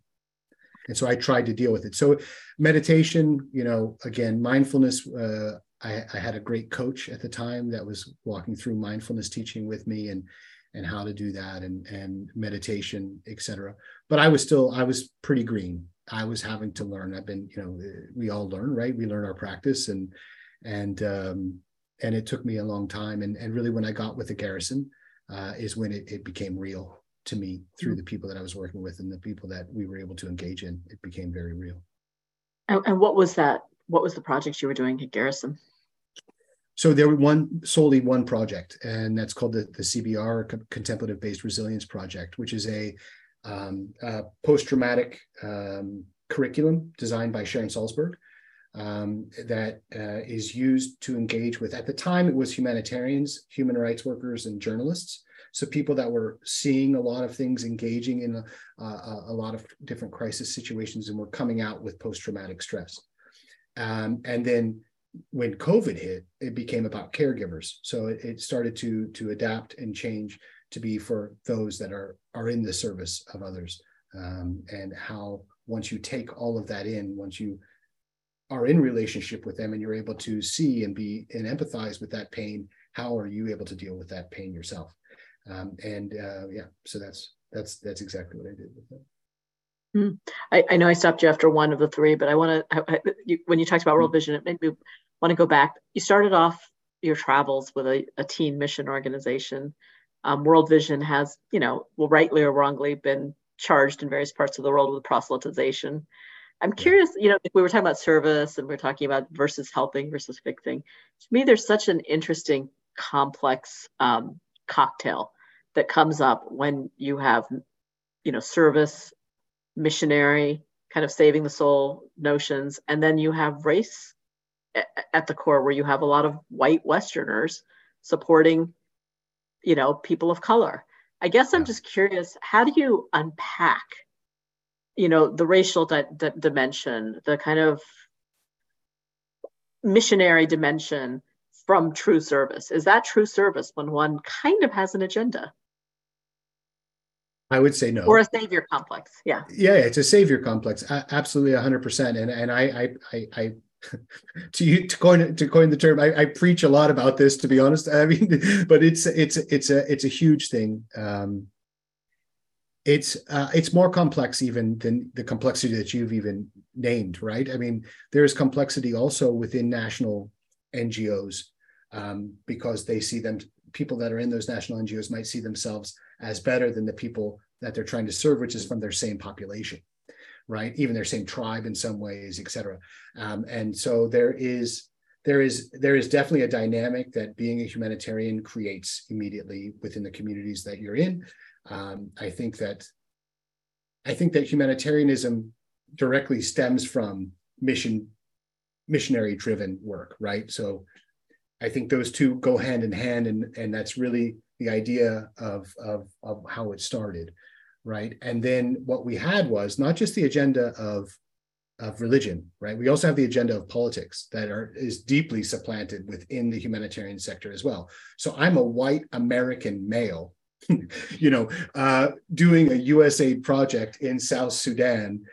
And so I tried to deal with it. So meditation, you know, again, mindfulness. Uh, I, I, had a great coach at the time that was walking through mindfulness teaching with me and and how to do that and and meditation, etc. But I was still I was pretty green. I was having to learn. I've been, you know, we all learn, right? We learn our practice and and um, and it took me a long time. And and really, when I got with the garrison, uh, is when it, it became real to me through mm-hmm. the people that I was working with and the people that we were able to engage in. It became very real. And, and what was that? What was the project you were doing at Garrison? So there were one solely one project, and that's called the, the CBR Contemplative Based Resilience Project, which is a, um, a post-traumatic um, curriculum designed by Sharon Salzberg um, that uh, is used to engage with. At the time, it was humanitarians, human rights workers, and journalists. So people that were seeing a lot of things, engaging in a, a, a lot of different crisis situations, and were coming out with post-traumatic stress. Um, and then when COVID hit, it became about caregivers. So it, it, started to to adapt and change to be for those that are are in the service of others, um, and how once you take all of that in, once you are in relationship with them and you're able to see and be and empathize with that pain, how are you able to deal with that pain yourself? Um, and uh, yeah, so that's that's that's exactly what I did with it. Mm. I, I, know I stopped you after one of the three, but I want to, when you talked about World Vision, it made me want to go back. You started off your travels with a, a teen mission organization. Um, World Vision has, you know, well, rightly or wrongly, been charged in various parts of the world with proselytization. I'm curious, you know, we were talking about service and we are talking about versus helping versus fixing. To me, there's such an interesting, complex um, cocktail that comes up when you have, you know, service, missionary, kind of saving the soul notions, and then you have race at the core where you have a lot of white westerners supporting you know people of color i guess i'm just curious how do you unpack you know the racial di- di- dimension the kind of missionary dimension from true service is that true service when one kind of has an agenda I would say no. Or a savior complex. Yeah. Yeah, it's a savior complex. absolutely 100%. And and I I I to you to coin to coin the term I, I, preach a lot about this to be honest i mean but it's it's it's a it's a huge thing um it's uh, it's more complex even than the complexity that you've even named right i mean there is complexity also within national ngos um, because they see them people that are in those national ngos might see themselves as better than the people that they're trying to serve which is from their same population right? Even their same tribe in some ways, et cetera. Um, and so there is there is there is definitely a dynamic that being a humanitarian creates immediately within the communities that you're in. Um, I think that I think that humanitarianism directly stems from mission missionary driven work, right? So I think those two go hand in hand, and and that's really the idea of of of how it started right? And then what we had was not just the agenda of of religion, right? We also have the agenda of politics that are is deeply supplanted within the humanitarian sector as well. So I'm a white American male, you know, uh, doing a USAID project in South Sudan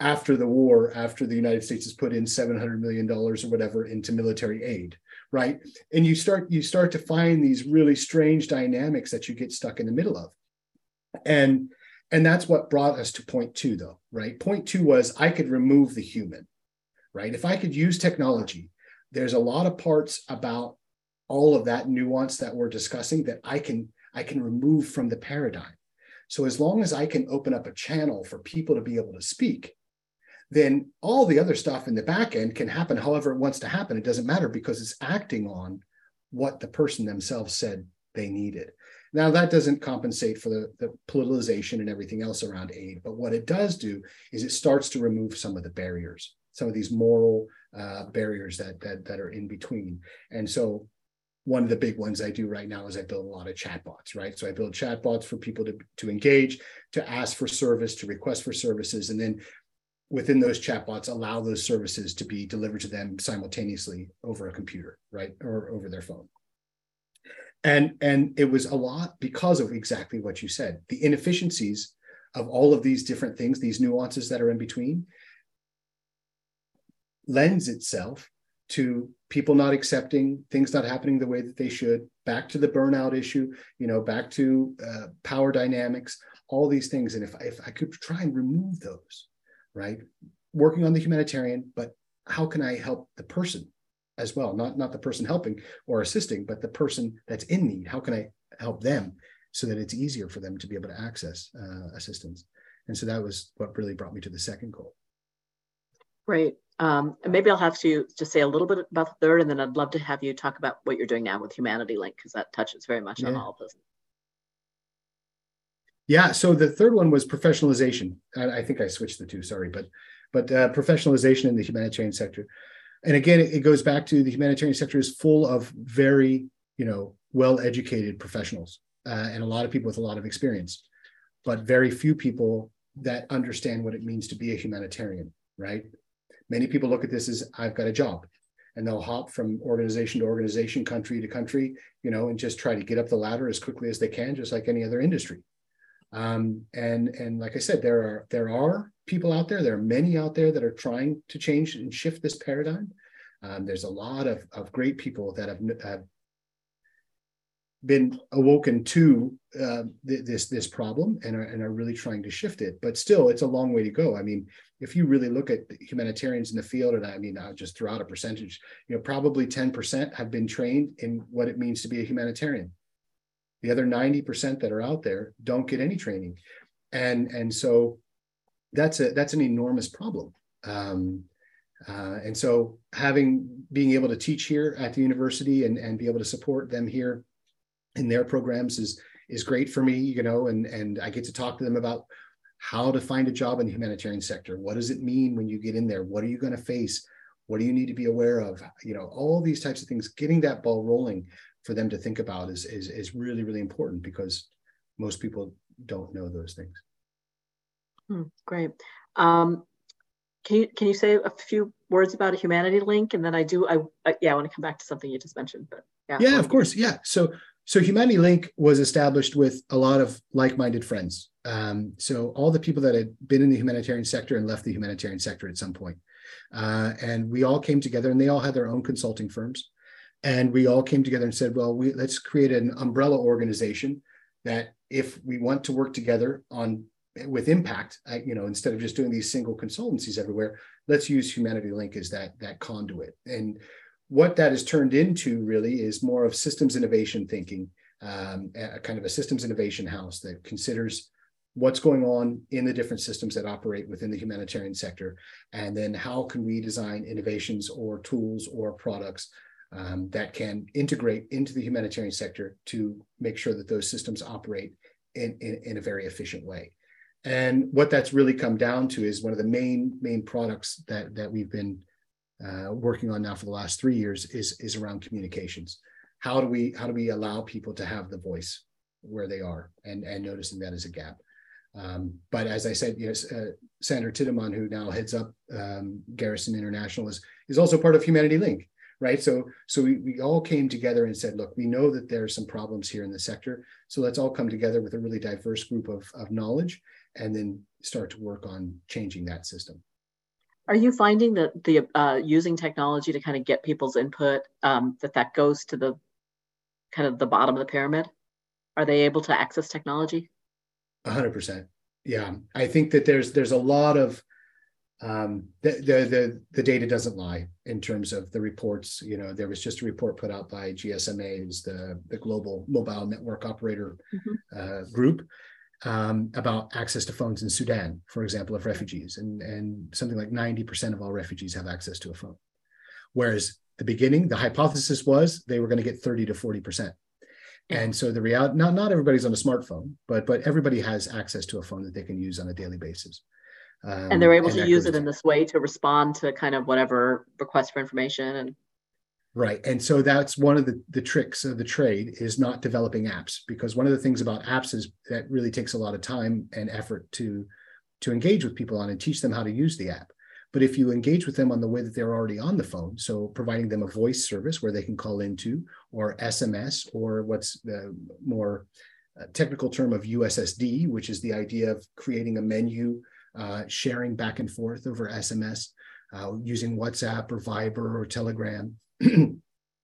after the war, after the United States has put in $700 million or whatever into military aid, right? And you start you start to find these really strange dynamics that you get stuck in the middle of. And and that's what brought us to point two, though, right? Point two was I could remove the human, right? If I could use technology, there's a lot of parts about all of that nuance that we're discussing that I can I can remove from the paradigm. So as long as I can open up a channel for people to be able to speak, then all the other stuff in the back end can happen however it wants to happen. It doesn't matter because it's acting on what the person themselves said they needed. Now, that doesn't compensate for the, the politicization and everything else around aid, but what it does do is it starts to remove some of the barriers, some of these moral uh, barriers that, that, that are in between. And so one of the big ones I do right now is I build a lot of chatbots, right? So I build chatbots for people to, to engage, to ask for service, to request for services, and then within those chatbots allow those services to be delivered to them simultaneously over a computer, right? Or over their phone and and it was a lot because of exactly what you said the inefficiencies of all of these different things these nuances that are in between lends itself to people not accepting things not happening the way that they should back to the burnout issue you know back to uh, power dynamics all these things. And if, if i could try and remove those right working on the humanitarian but how can i help the person as well? Not not the person helping or assisting but the person that's in need. How can i help them so that it's easier for them to be able to access uh, assistance? And so that was what really brought me to the second goal. Great um, and maybe i'll have to just say a little bit about the third and then i'd love to have you talk about what you're doing now with humanity link because that touches very much yeah. on all of this yeah so the third one was professionalization I, I think i switched the two sorry but but uh, professionalization in the humanitarian sector and again, it goes back to the humanitarian sector is full of very, you know, well-educated professionals uh, and a lot of people with a lot of experience, but very few people that understand what it means to be a humanitarian, right? Many people look at this as I've got a job and they'll hop from organization to organization, country to country, you know, and just try to get up the ladder as quickly as they can, just like any other industry. Um, and and like I said, there are there are people out there. There are many out there that are trying to change and shift this paradigm. Um, there's a lot of of great people that have, have been awoken to uh, th- this this problem and are, and are really trying to shift it. But still, it's a long way to go. I mean, if you really look at humanitarians in the field, and I mean, I'll just throw out a percentage. You know, probably 10% have been trained in what it means to be a humanitarian. The other 90% that are out there don't get any training. And, and so that's a that's an enormous problem. Um, uh, and so having being able to teach here at the university and, and be able to support them here in their programs is is great for me, you know, and and I get to talk to them about how to find a job in the humanitarian sector. What does it mean when you get in there? What are you going to face? What do you need to be aware of? You know, all these types of things, getting that ball rolling for them to think about is, is, is really, really important because most people don't know those things. Hmm, great. Um, can you can you say a few words about a humanity link, and then I do I, I yeah I want to come back to something you just mentioned, but yeah. Yeah, of course. Yeah. So so Humanity Link was established with a lot of like-minded friends. Um, so all the people that had been in the humanitarian sector and left the humanitarian sector at some point, Uh, and we all came together, and they all had their own consulting firms. And we all came together and said, well, we, let's create an umbrella organization that if we want to work together on with impact, you know, instead of just doing these single consultancies everywhere, let's use Humanity Link as that that conduit. And what that has turned into really is more of systems innovation thinking, um, a kind of a systems innovation house that considers what's going on in the different systems that operate within the humanitarian sector, and then how can we design innovations or tools or products um, that can integrate into the humanitarian sector to make sure that those systems operate in, in, in a very efficient way. And what that's really come down to is one of the main main products that that we've been uh, working on now for the last three years is is around communications. How do we how do we allow people to have the voice where they are and and noticing that as a gap. Um, but as I said, yes, uh, Sandra Tiedemann, who now heads up um, Garrison International, is is also part of Humanity Link, right? So so we, we all came together and said, look, we know that there are some problems here in the sector, so let's all come together with a really diverse group of, of knowledge and then start to work on changing that system. Are you finding that the uh, using technology to kind of get people's input um, that that goes to the kind of the bottom of the pyramid? Are they able to access technology? A hundred percent. Yeah, I think that there's there's a lot of um, the, the, the the data doesn't lie in terms of the reports. You know, there was just a report put out by GSMA, is the the global mobile network operator mm-hmm. uh, group, um, about access to phones in Sudan, for example, of refugees, and and something like ninety percent of all refugees have access to a phone, whereas the beginning, the hypothesis was they were going to get thirty to forty percent. And so the reality, not not everybody's on a smartphone, but but everybody has access to a phone that they can use on a daily basis. Um, and they're able to use it in this way to respond to kind of whatever request for information and right and so that's one of the, the tricks of the trade is not developing apps because one of the things about apps is that really takes a lot of time and effort to to engage with people on and teach them how to use the app. But if you engage with them on the way that they're already on the phone so providing them a voice service where they can call into or sms or what's the more uh, technical term of ussd which is the idea of creating a menu uh, sharing back and forth over SMS, uh, using WhatsApp or Viber or Telegram,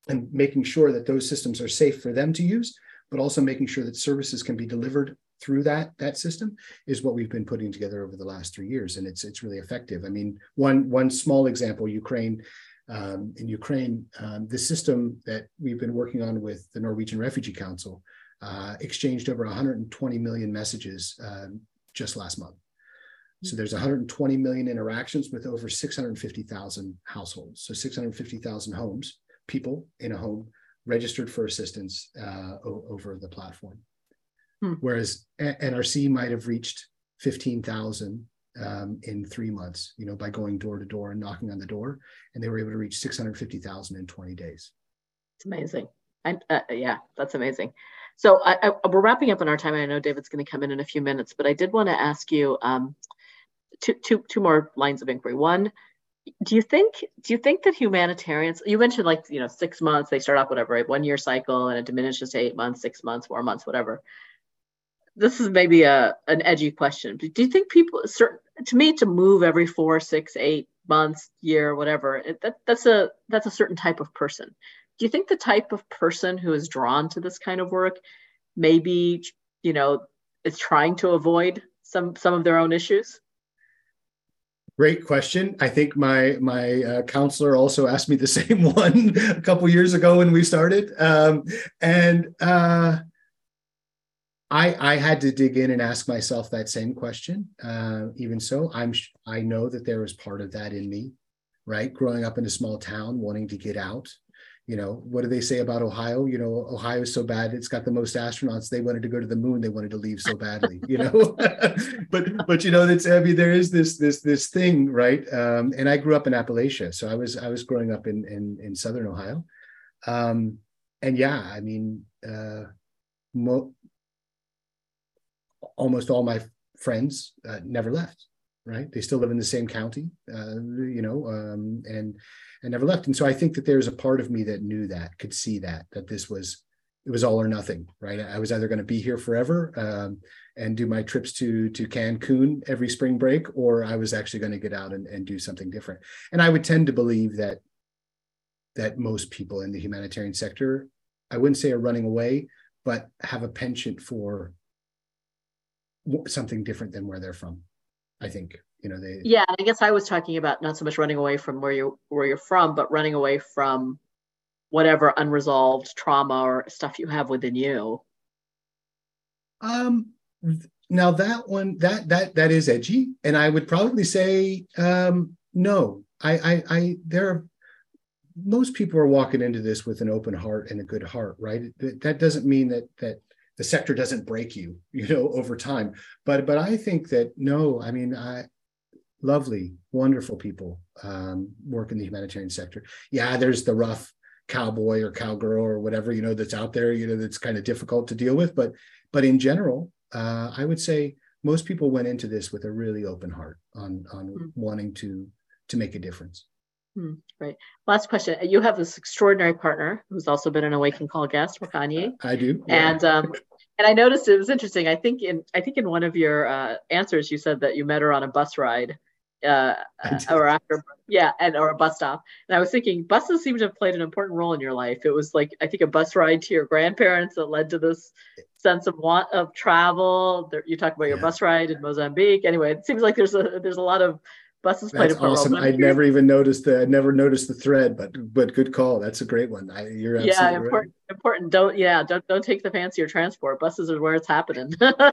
and making sure that those systems are safe for them to use, but also making sure that services can be delivered through that that system is what we've been putting together over the last three years, and it's it's really effective. I mean, one one small example, Ukraine. Um, in Ukraine, um, the system that we've been working on with the Norwegian Refugee Council uh, exchanged over 120 million messages um, just last month. So there's 120 million interactions with over 650,000 households. So 650,000 homes, people in a home registered for assistance uh, over the platform. Hmm. Whereas a- NRC might have reached 15,000 um, in three months, you know, by going door to door and knocking on the door, and they were able to reach 650,000 in 20 days. It's amazing. I, uh, yeah, that's amazing. So I, I, we're wrapping up on our time. I know David's going to come in in a few minutes, but I did want to ask you. Um, two, two, two more lines of inquiry. One, do you think do you think that humanitarians you mentioned like you know six months they start off whatever a one year cycle and it diminishes to eight months six months four months whatever. This is maybe a an edgy question but do you think people certain to me to move every four six eight months year whatever it, that, that's a that's a certain type of person. Do you think the type of person who is drawn to this kind of work maybe you know is trying to avoid some some of their own issues Great question. I think my my uh, counselor also asked me the same one a couple years ago when we started, um, and uh, I I had to dig in and ask myself that same question. Uh, even so, I'm I know that there is part of that in me, right? Growing up in a small town, wanting to get out, you know, what do they say about Ohio? You know, Ohio is so bad; it's got the most astronauts. They wanted to go to the moon. They wanted to leave so badly, you know. but but you know, that's I mean, there is this this this thing, right? Um, and I grew up in Appalachia, so I was I was growing up in in, in southern Ohio, um, and yeah, I mean, uh, mo- almost all my friends uh, never left. Right? They still live in the same county, uh, you know, um, and and never left. And so I think that there's a part of me that knew that, could see that, that this was it was all or nothing, right? I was either going to be here forever um, and do my trips to to Cancun every spring break, or I was actually going to get out and, and do something different. And I would tend to believe that that most people in the humanitarian sector, I wouldn't say are running away, but have a penchant for something different than where they're from. I think you know they. Yeah, I guess I was talking about not so much running away from where you where you're from, but running away from whatever unresolved trauma or stuff you have within you. Um. Now that one that that that is edgy, and I would probably say um, no. I I I there are most people are walking into this with an open heart and a good heart, right? That doesn't mean that that the sector doesn't break you, you know, over time. But but I think that no, I mean, I lovely, wonderful people um, work in the humanitarian sector. Yeah, there's the rough cowboy or cowgirl or whatever you know that's out there, you know, that's kind of difficult to deal with. But but in general, uh, I would say most people went into this with a really open heart on on mm-hmm. wanting to to make a difference. Hmm, great. Last question. You have this extraordinary partner who's also been an Awakin Call guest, Wakanye. I do. Yeah. And um, and I noticed it was interesting. I think in I think in one of your uh, answers you said that you met her on a bus ride, uh, or after yeah, and or a bus stop. And I was thinking buses seem to have played an important role in your life. It was like I think a bus ride to your grandparents that led to this sense of want of travel. There, you talk about your yeah. bus ride in Mozambique. Anyway, it seems like there's a there's a lot of buses played That's a awesome. I'd never even noticed the. I never noticed the thread, but but good call. That's a great one. I, you're yeah important. Right. Important. Don't yeah. Don't don't take the fancier transport. Buses are where it's happening. so I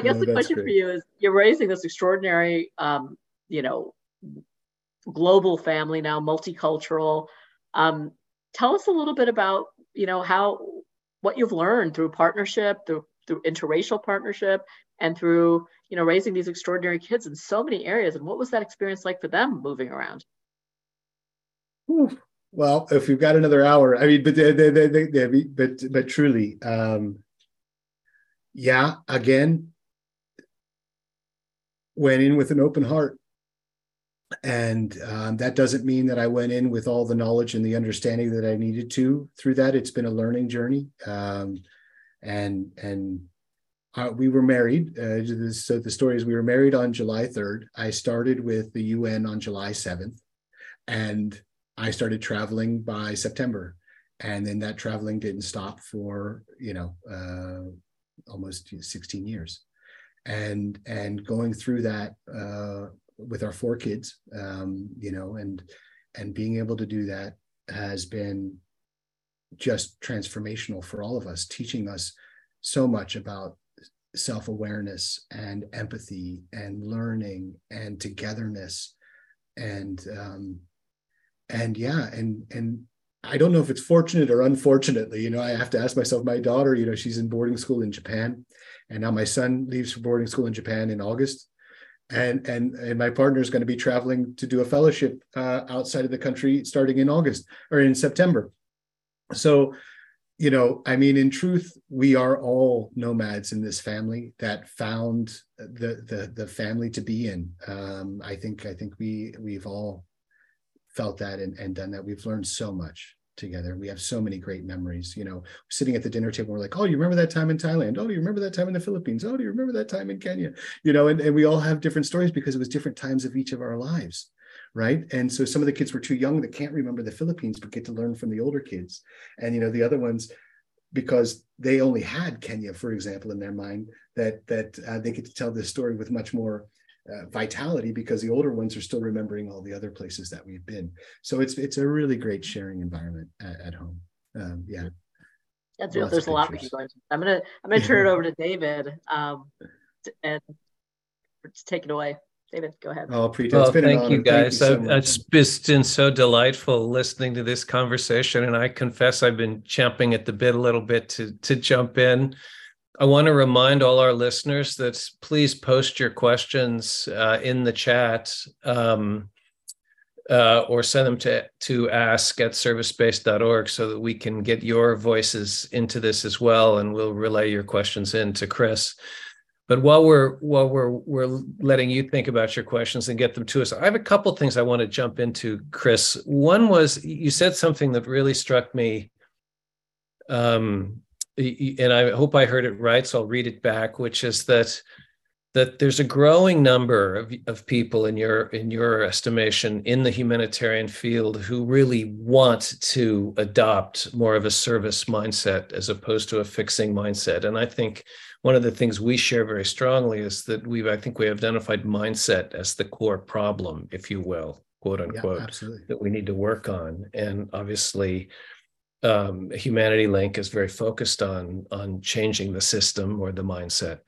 guess no, the question great. for you is: You're raising this extraordinary, um, you know, global family now, multicultural. Um, tell us a little bit about you know how what you've learned through partnership, through through interracial partnership, and through you know raising these extraordinary kids in so many areas and what was that experience like for them moving around? Well if we've got another hour i mean but they, they, they, they, but but truly um yeah again went in with an open heart. And um, that doesn't mean that i went in with all the knowledge and the understanding that i needed to through that. It's been a learning journey um, and and uh, we were married. Uh, so the story is we were married on July 3rd. I started with the UN on July 7th, and I started traveling by September. And then that traveling didn't stop for you know uh, almost 16 years, and and going through that uh, with our four kids, um, you know, and and being able to do that has been just transformational for all of us, teaching us so much about self awareness and empathy and learning and togetherness and um, and yeah and and I don't know if it's fortunate or unfortunately, you know, I have to ask myself. My daughter, you know, she's in boarding school in Japan, and now my son leaves for boarding school in Japan in August, and and and my partner is going to be traveling to do a fellowship uh, outside of the country starting in August or in September. So you know, I mean, in truth, we are all nomads in this family that found the the the family to be in. Um, I think I think we we've all felt that and, and done that. We've learned so much together. We have so many great memories. You know, sitting at the dinner table, we're like, "Oh, you remember that time in Thailand? Oh, do you remember that time in the Philippines? Oh, do you remember that time in Kenya?" You know, and, and we all have different stories because it was different times of each of our lives right and so some of the kids were too young that can't remember the philippines but get to learn from the older kids and you know the other ones because they only had kenya for example in their mind that that uh, they get to tell this story with much more uh, vitality because the older ones are still remembering all the other places that we've been so it's it's a really great sharing environment at, at home um, yeah that's real. There's a lot we can go into. I'm gonna I'm gonna turn it over to David um, and take it away. David, go ahead. Oh, Preeta, well, thank you guys. Thank you so it's been so delightful listening to this conversation, and I confess I've been champing at the bit a little bit to to jump in. I want to remind all our listeners that please post your questions uh, in the chat um, uh, or send them to, to ask at servicespace.org so that we can get your voices into this as well. And we'll relay your questions in to Chris. But while we're while we're we're letting you think about your questions and get them to us, I have a couple things I want to jump into, Chris. One was you said something that really struck me um, and I hope I heard it right, so I'll read it back, which is that that there's a growing number of, of people in your in your estimation in the humanitarian field who really want to adopt more of a service mindset as opposed to a fixing mindset. And i think one of the things we share very strongly is that we've i think we identified mindset as the core problem if you will quote unquote yeah, that we need to work on. And obviously um, humanity link is very focused on on changing the system or the mindset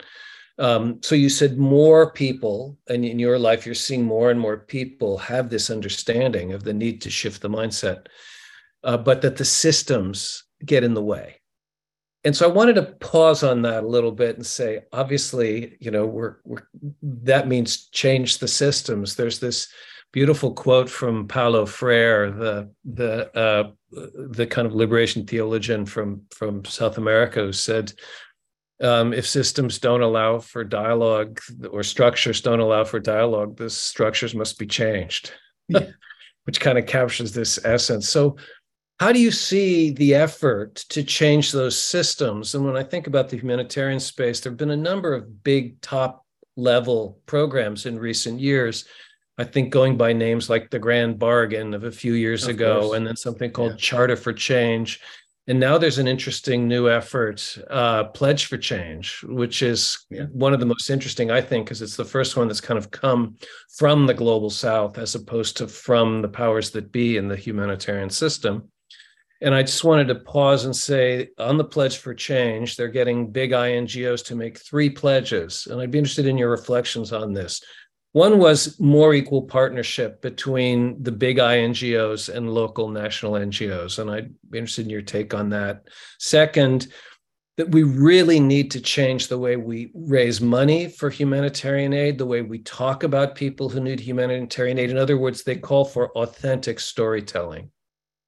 um, so you said more people, and in your life, you're seeing more and more people have this understanding of the need to shift the mindset, uh, but that the systems get in the way. And so I wanted to pause on that a little bit and say, obviously, you know, we're, we're that means change the systems. There's this beautiful quote from Paulo Freire, the the uh, the kind of liberation theologian from from South America, who said, um, if systems don't allow for dialogue or structures don't allow for dialogue, the structures must be changed, yeah. which kind of captures this essence. So, how do you see the effort to change those systems? And when I think about the humanitarian space, there have been a number of big top level programs in recent years. I think going by names like the Grand Bargain of a few years of ago, course. and then something called yeah. Charter for Change and now there's an interesting new effort, uh, Pledge for Change, which is yeah. one of the most interesting, I think, because it's the first one that's kind of come from the global south as opposed to from the powers that be in the humanitarian system. And I just wanted to pause and say on the Pledge for Change, they're getting big INGOs to make three pledges. And I'd be interested in your reflections on this. One was more equal partnership between the big INGOs and local national NGOs. And I'd be interested in your take on that. Second, that we really need to change the way we raise money for humanitarian aid, the way we talk about people who need humanitarian aid. In other words, they call for authentic storytelling,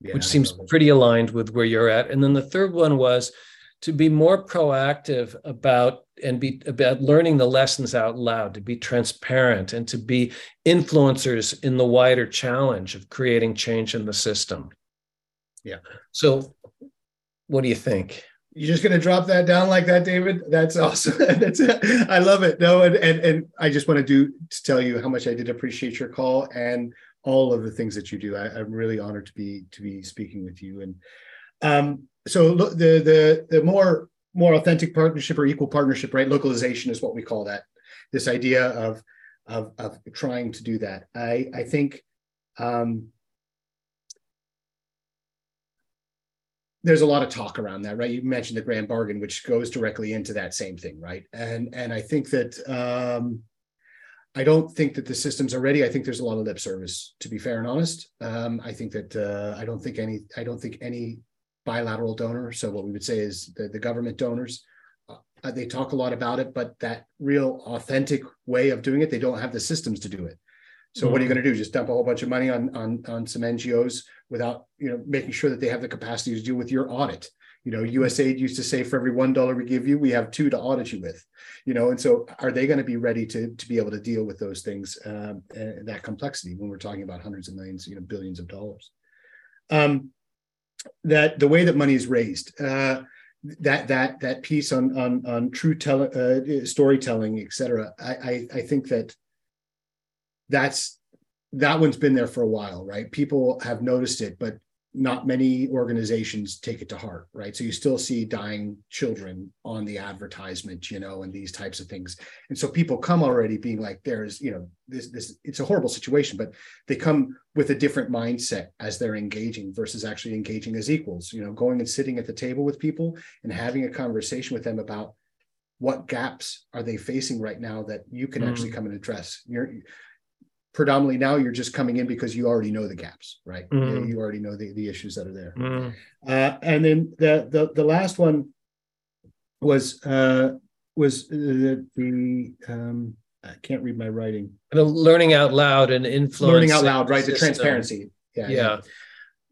yeah, which seems pretty aligned with where you're at. And then the third one was to be more proactive about and be about learning the lessons out loud to be transparent and to be influencers in the wider challenge of creating change in the system. Yeah. So what do you think? You're just going to drop that down like that david? That's awesome. That's i love it. No and, and and i just want to do to tell you how much i did appreciate your call and all of the things that you do. I, i'm really honored to be to be speaking with you. And um so the the the more more authentic partnership or equal partnership, right? Localization is what we call that. This idea of of of trying to do that. I I think um, there's a lot of talk around that, right? You mentioned the grand bargain, which goes directly into that same thing, right? And and I think that um, I don't think that the systems are ready. I think there's a lot of lip service, to be fair and honest. Um, I think that uh, I don't think any I don't think any bilateral donor. So what we would say is the, the government donors, uh, they talk a lot about it, but that real authentic way of doing it, they don't have the systems to do it. So mm-hmm. what are you mm-hmm. going to do? Just dump a whole bunch of money on on on some NGOs without you know making sure that they have the capacity to deal with your audit. You know, USAID used to say for every one dollar we give you, we have two to audit you with. You know, and so are they going to be ready to to be able to deal with those things, um, and that complexity when we're talking about hundreds of millions, you know, billions of dollars? Um, that the way that money is raised, uh, that that that piece on on on true tell, uh, storytelling, et cetera. I, I I think that that's that one's been there for a while, right? People have noticed it, but not many organizations take it to heart, right? So you still see dying children on the advertisement, you know, and these types of things. And so people come already being like, there's, you know, this, this, it's a horrible situation, but they come with a different mindset as they're engaging versus actually engaging as equals, you know, going and sitting at the table with people and having a conversation with them about what gaps are they facing right now that you can mm-hmm. actually come and address. You're, predominantly now you're just coming in because you already know the gaps right? Mm. you already know the, the issues that are there. Mm. uh, and then the, the the last one was uh was the, the um i can't read my writing. The learning out loud and influence learning out loud right? The, the transparency. Yeah, yeah.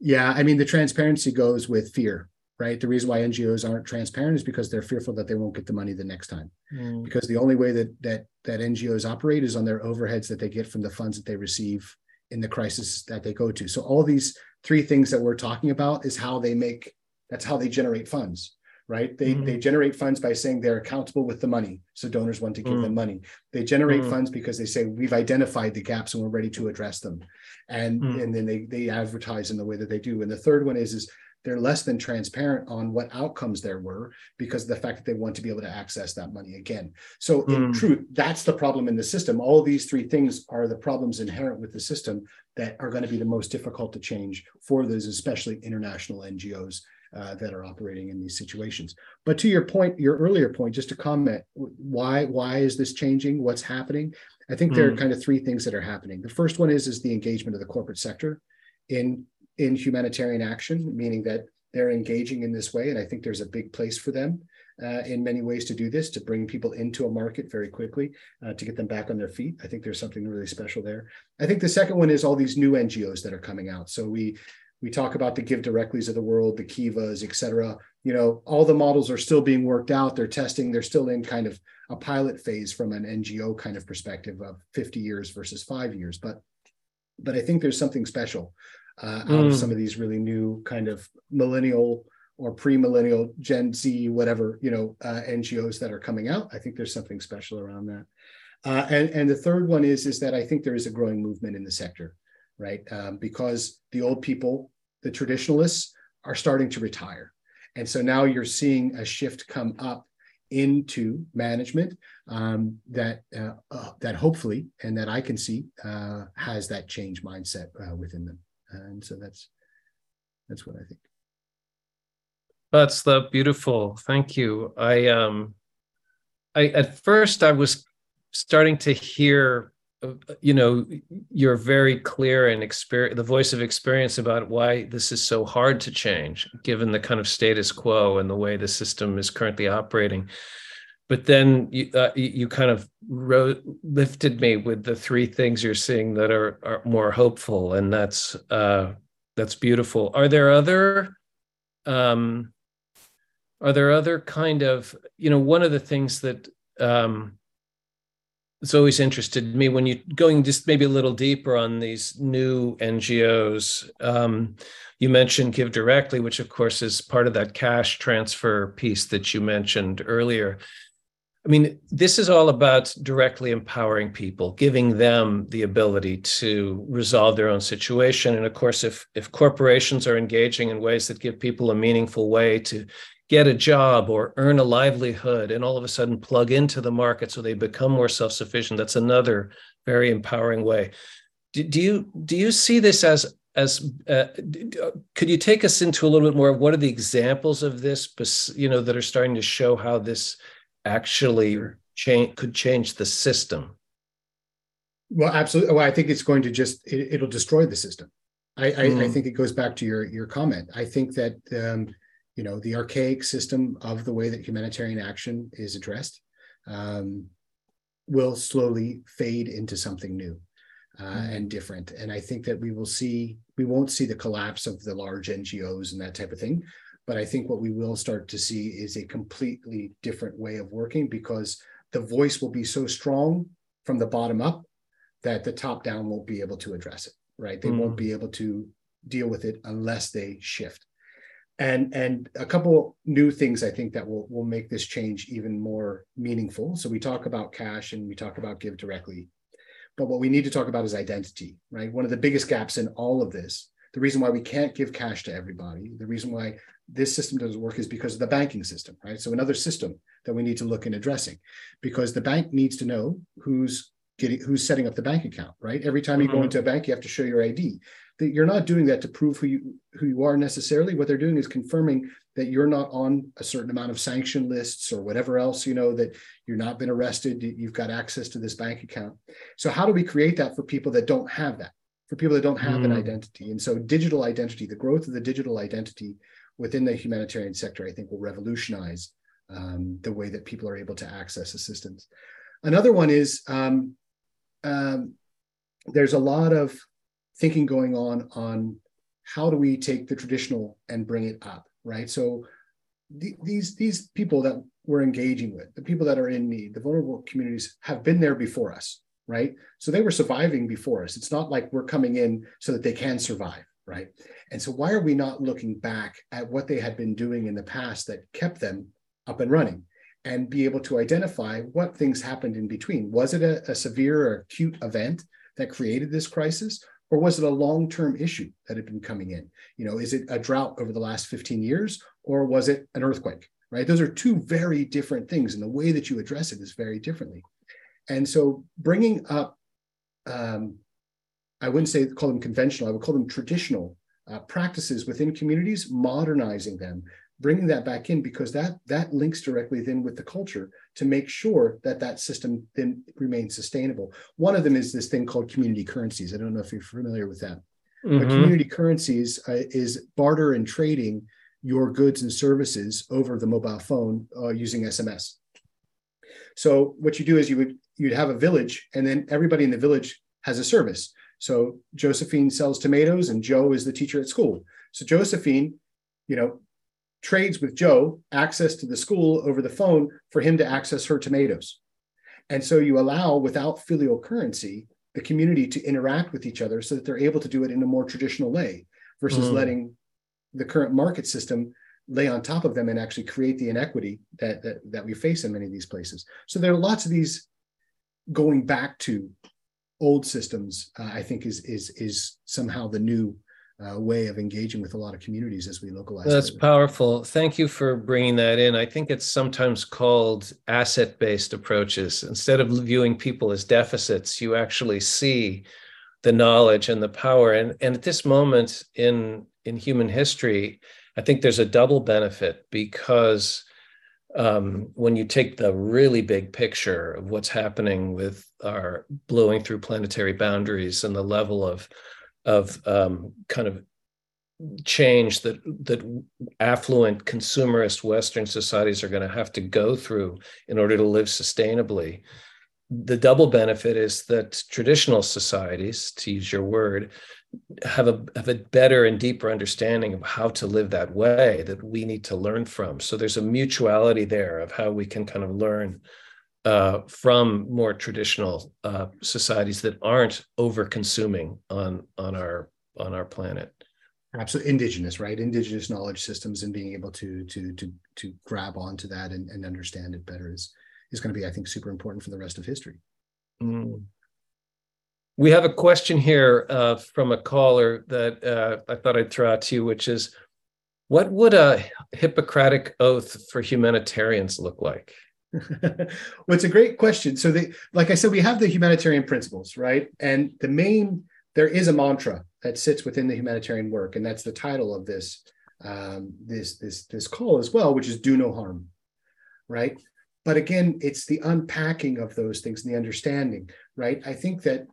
Yeah i mean the transparency goes with fear right? The reason why NGOs aren't transparent is because they're fearful that they won't get the money the next time. Mm. Because the only way that that that NGOs operate is on their overheads that they get from the funds that they receive in the crisis that they go to. So all these three things that we're talking about is how they make That's how they generate funds, right? They mm-hmm. they generate funds by saying they're accountable with the money, so donors want to give mm-hmm. them money. They generate mm-hmm. funds because they say we've identified the gaps and we're ready to address them, and mm. and then they they advertise in the way that they do. And the third one is is they're less than transparent on what outcomes there were because of the fact that they want to be able to access that money again. So, mm. in hmm. truth, that's the problem in the system. All these three things are the problems inherent with the system that are going to be the most difficult to change for those, especially international NGOs uh, that are operating in these situations. But to your point, your earlier point, just to comment, why why is this changing? What's happening? I think there are hmm. kind of three things that are happening. The first one is is the engagement of the corporate sector in in humanitarian action, meaning that they're engaging in this way. And I think there's a big place for them uh, in many ways to do this, to bring people into a market very quickly, uh, to get them back on their feet. I think there's something really special there. I think the second one is all these new NGOs that are coming out. So we we talk about the Give Directly's of the world, the Kivas, et cetera. You know, all the models are still being worked out. They're testing. They're still in kind of a pilot phase from an NGO kind of perspective of 50 years versus five years. But but I think there's something special uh, out mm. of some of these really new kind of millennial or pre-millennial Gen Z, whatever you know, uh, NGOs that are coming out. I think there's something special around that. Uh, and and the third one is is that I think there is a growing movement in the sector, right? Um, because the old people, the traditionalists, are starting to retire, and so now you're seeing a shift come up into management um, that uh, uh, that hopefully and that I can see uh, has that change mindset uh, within them and so that's that's what I think. That's the beautiful. Thank you. I um, I at first I was starting to hear, uh, you know, you're very clear and experience the voice of experience about why this is so hard to change, given the kind of status quo and the way the system is currently operating but then you, uh, you kind of lifted me with the three things you're seeing that are, are more hopeful and that's uh, that's beautiful. Are there other um, are there other kind of you know one of the things that um, it's always interested me when you going just maybe a little deeper on these new ngos um, you mentioned give directly which of course is part of that cash transfer piece that you mentioned earlier I mean, this is all about directly empowering people, giving them the ability to resolve their own situation. And of course, if if corporations are engaging in ways that give people a meaningful way to get a job or earn a livelihood and all of a sudden plug into the market so they become more self-sufficient, that's another very empowering way. Do, do you do you see this as as uh, could you take us into a little bit more what are the examples of this you know that are starting to show how this actually change could change the system well absolutely well i think it's going to just it, will destroy the system I, mm. I, I, hmm. think it goes back to your your comment i think that um, you know the archaic system of the way that humanitarian action is addressed um, will slowly fade into something new uh, mm. and different and i think that we will see we won't see the collapse of the large ngos and that type of thing but I think what we will start to see is a completely different way of working because the voice will be so strong from the bottom up that the top down won't be able to address it, right? They mm. won't be able to deal with it unless they shift. And and a couple new things I think that will will make this change even more meaningful. So we talk about cash and we talk about give directly. But what we need to talk about is identity, right? One of the biggest gaps in all of this the reason why we can't give cash to everybody, the reason why this system doesn't work is because of the banking system, right? So another system that we need to look in addressing, because the bank needs to know who's getting who's setting up the bank account, right? Every time you mm-hmm. go into a bank, you have to show your ID. That you're not doing that to prove who you who you are necessarily. What they're doing is confirming that you're not on a certain amount of sanction lists or whatever else, you know, that you're not been arrested, you've got access to this bank account. So how do we create that for people that don't have that? For people that don't have mm. an identity. And so digital identity, the growth of the digital identity within the humanitarian sector, I think will revolutionize um, the way that people are able to access assistance. Another one is um, um, there's a lot of thinking going on on how do we take the traditional and bring it up, right? So the, these these people that we're engaging with, the people that are in need, the vulnerable communities have been there before us, right? So they were surviving before us. It's not like we're coming in so that they can survive right? And so, why are we not looking back at what they had been doing in the past that kept them up and running and be able to identify what things happened in between? Was it a, a severe or acute event that created this crisis? Or was it a long term issue that had been coming in? You know, is it a drought over the last 15 years or was it an earthquake? Right? Those are two very different things, and the way that you address it is very differently. And so, bringing up um, I wouldn't say call them conventional, I would call them traditional uh, practices within communities, modernizing them, bringing that back in because that that links directly then with the culture to make sure that that system then remains sustainable. One of them is this thing called community currencies. I don't know if you're familiar with that. Mm-hmm. But community currencies uh, is barter and trading your goods and services over the mobile phone uh, using SMS. So what you do is you would you'd have a village, and then everybody in the village has a service. So Josephine sells tomatoes and Joe is the teacher at school. So Josephine, you know, trades with Joe access to the school over the phone for him to access her tomatoes. And so you allow, without filial currency, the community to interact with each other so that they're able to do it in a more traditional way versus mm. letting the current market system lay on top of them and actually create the inequity that, that, that we face in many of these places. So there are lots of these going back to old systems, uh, I think is is is somehow the new uh, way of engaging with a lot of communities as we localize. That's further. powerful. Thank you for bringing that in. I think it's sometimes called asset based approaches. Instead of viewing people as deficits, you actually see the knowledge and the power. And, and at this moment in, in human history, I think there's a double benefit because um, when you take the really big picture of what's happening with our blowing through planetary boundaries and the level of of um, kind of change that that affluent consumerist Western societies are going to have to go through in order to live sustainably. The double benefit is that traditional societies, to use your word, have a have a better and deeper understanding of how to live that way that we need to learn from. So there's a mutuality there of how we can kind of learn uh, from more traditional uh, societies that aren't over consuming on on our on our planet. Absolutely, indigenous, right? Indigenous knowledge systems and being able to to to to grab onto that and, and understand it better is is going to be, I think, super important for the rest of history. Mm. We have a question here uh, from a caller that uh, I thought I'd throw out to you, which is, what would a Hippocratic oath for humanitarians look like? well, it's a great question. So, the, like I said, we have the humanitarian principles, right? And the main, there is a mantra that sits within the humanitarian work, and that's the title of this um, this this this call as well, which is "Do No Harm," right? But again, it's the unpacking of those things and the understanding, right? I think that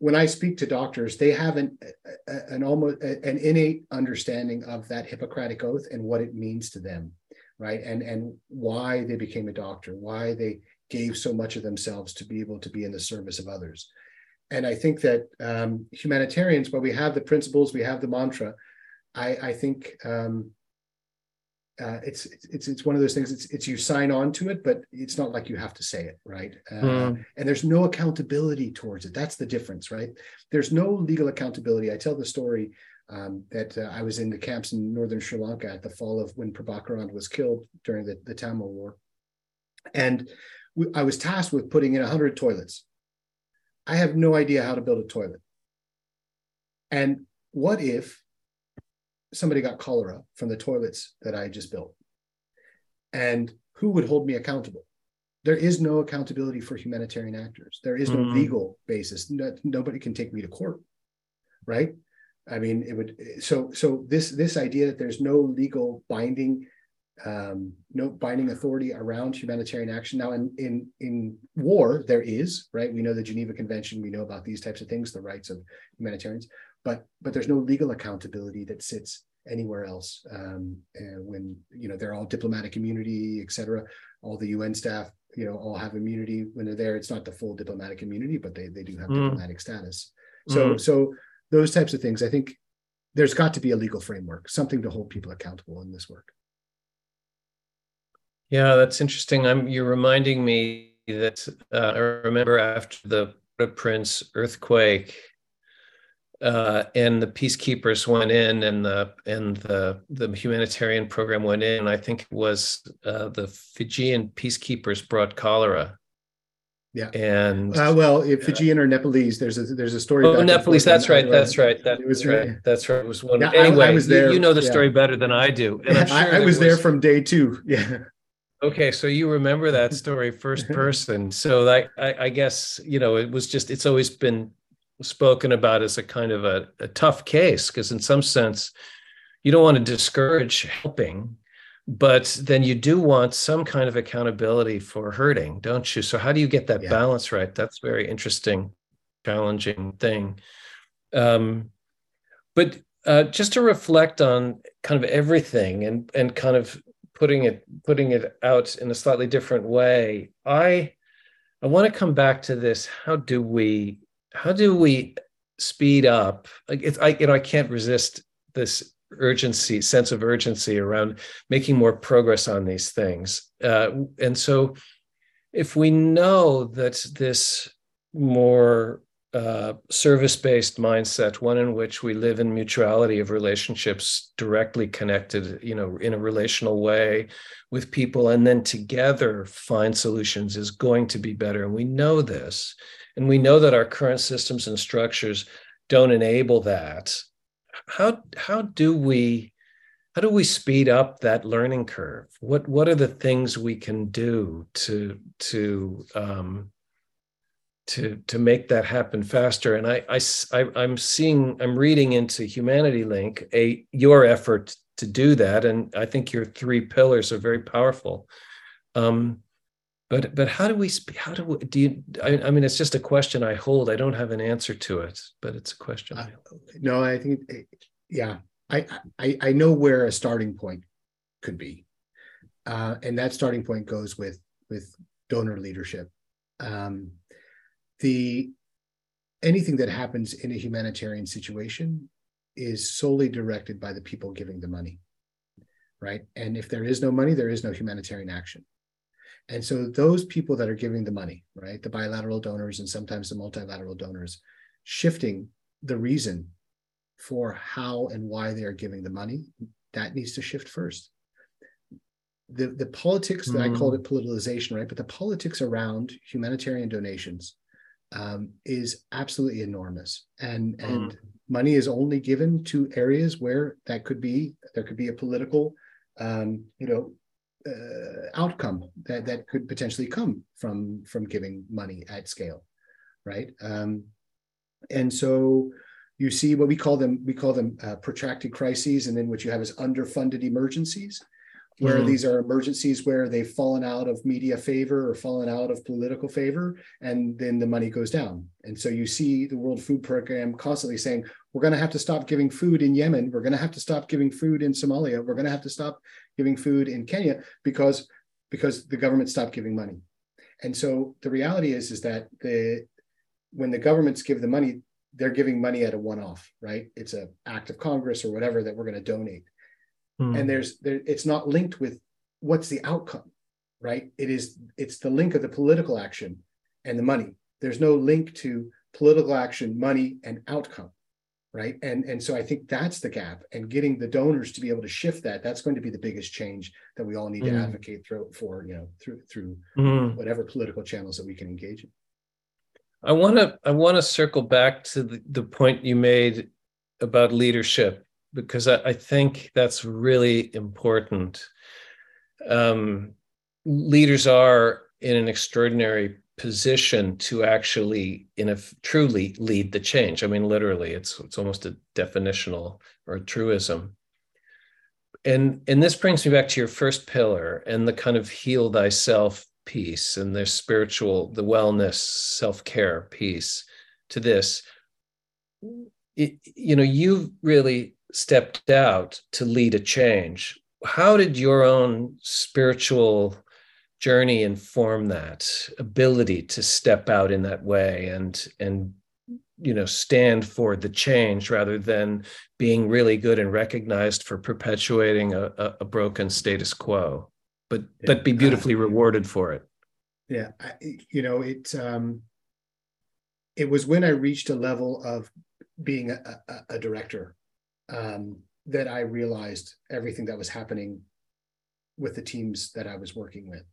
when I speak to doctors, they have an, an almost an innate understanding of that Hippocratic oath and what it means to them, right? And and why they became a doctor, why they gave so much of themselves to be able to be in the service of others. And I think that um, humanitarians, while we have the principles, we have the mantra, I, I think um, uh, it's it's it's one of those things. It's it's you sign on to it, but it's not like you have to say it, right? Uh, mm. And there's no accountability towards it. That's the difference, right? There's no legal accountability. I tell the story um, that uh, I was in the camps in northern Sri Lanka at the fall of when Prabhakaran was killed during the, the Tamil War, and we, I was tasked with putting in 100 toilets. I have no idea how to build a toilet. And what if somebody got cholera from the toilets that I just built. And who would hold me accountable? There is no accountability for humanitarian actors. There is no mm. legal basis. No, nobody can take me to court, right? I mean, it would. So, so this this idea that there's no legal binding, um, no binding authority around humanitarian action. Now, in in in war, there is right. We know the Geneva Convention. We know about these types of things, the rights of humanitarians but but there's no legal accountability that sits anywhere else. Um, when you know they're all diplomatic immunity et cetera all the un staff you know all have immunity when they're there. It's not the full diplomatic immunity but they, they do have mm. diplomatic status. So mm. so those types of things i think there's got to be a legal framework something to hold people accountable in this work. Yeah that's interesting. I'm you're reminding me that uh, i remember after the prince earthquake uh, and the peacekeepers went in, and the and the the humanitarian program went in. I think it was uh, the Fijian peacekeepers brought cholera. Yeah, and uh, well, Fijian or Nepalese, there's a there's a story. Oh, Nepalese. That's right. That's right. That was right. That's right. It was one. Yeah, anyway, I, I was there. You, you know the story yeah. better than I do, and sure I, I was, was there from day two. Yeah. Okay, so you remember that story first person. So I, I guess you know it was just it's always been spoken about as a kind of a, a tough case because in some sense you don't want to discourage helping but then you do want some kind of accountability for hurting don't you? So how do you get that yeah. balance right? That's very interesting challenging thing. Um, but uh, just to reflect on kind of everything and and kind of putting it putting it out in a slightly different way i i want to come back to this how do we how do we speed up like it's i you know i can't resist this urgency sense of urgency around making more progress on these things uh, and so if we know that this more uh, service based mindset, one in which we live in mutuality of relationships directly connected, you know, in a relational way with people, and then together find solutions is going to be better. And we know this. And we know that our current systems and structures don't enable that. How, how do we how do we speed up that learning curve? What what are the things we can do to to um, to to make that happen faster and I, I i am seeing i'm reading into humanity link a your effort to do that and i think your three pillars are very powerful um but but how do we how do we, do you I, I mean it's just a question i hold. I don't have an answer to it but it's a question uh, no i think yeah I, I i know where a starting point could be. Uh and that starting point goes with with donor leadership. Um the anything that happens in a humanitarian situation is solely directed by the people giving the money right? And if there is no money there is no humanitarian action and so those people that are giving the money right the bilateral donors and sometimes the multilateral donors shifting the reason for how and why they are giving the money that needs to shift first the the politics that mm. i called it politicization right but the politics around humanitarian donations um, is absolutely enormous, and mm. and money is only given to areas where that could be there could be a political, um, you know, uh, outcome that that could potentially come from from giving money at scale, right? Um, and so you see what we call them we call them uh, protracted crises, and then what you have is underfunded emergencies where mm. these are emergencies where they've fallen out of media favor or fallen out of political favor, and then the money goes down. And so you see the World Food Program constantly saying, we're going to have to stop giving food in Yemen. We're going to have to stop giving food in Somalia. We're going to have to stop giving food in Kenya because, because the government stopped giving money. And so the reality is, is that the when the governments give the money, they're giving money at a one-off, right? It's an act of Congress or whatever that we're going to donate mm. and there's there, it's not linked with what's the outcome right it is it's the link of the political action and the money there's no link to political action money and outcome right and and so i think that's the gap and getting the donors to be able to shift that that's going to be the biggest change that we all need mm. to advocate through for you know through through mm. whatever political channels that we can engage in i want to i want to circle back to the, the point you made about leadership because I, I think that's really important. Um, leaders are in an extraordinary position to actually in a truly lead the change. I mean literally it's it's almost a definitional or a truism. And and this brings me back to your first pillar and the kind of heal thyself piece and the spiritual the wellness self-care piece to this. It, you know you've really stepped out to lead a change. How did your own spiritual journey inform that ability to step out in that way and and you know stand for the change rather than being really good and recognized for perpetuating a, a, broken status quo but yeah. but be beautifully rewarded for it yeah I, you know it um it was when i reached a level of being a, a, a director um, that I realized everything that was happening with the teams that I was working with.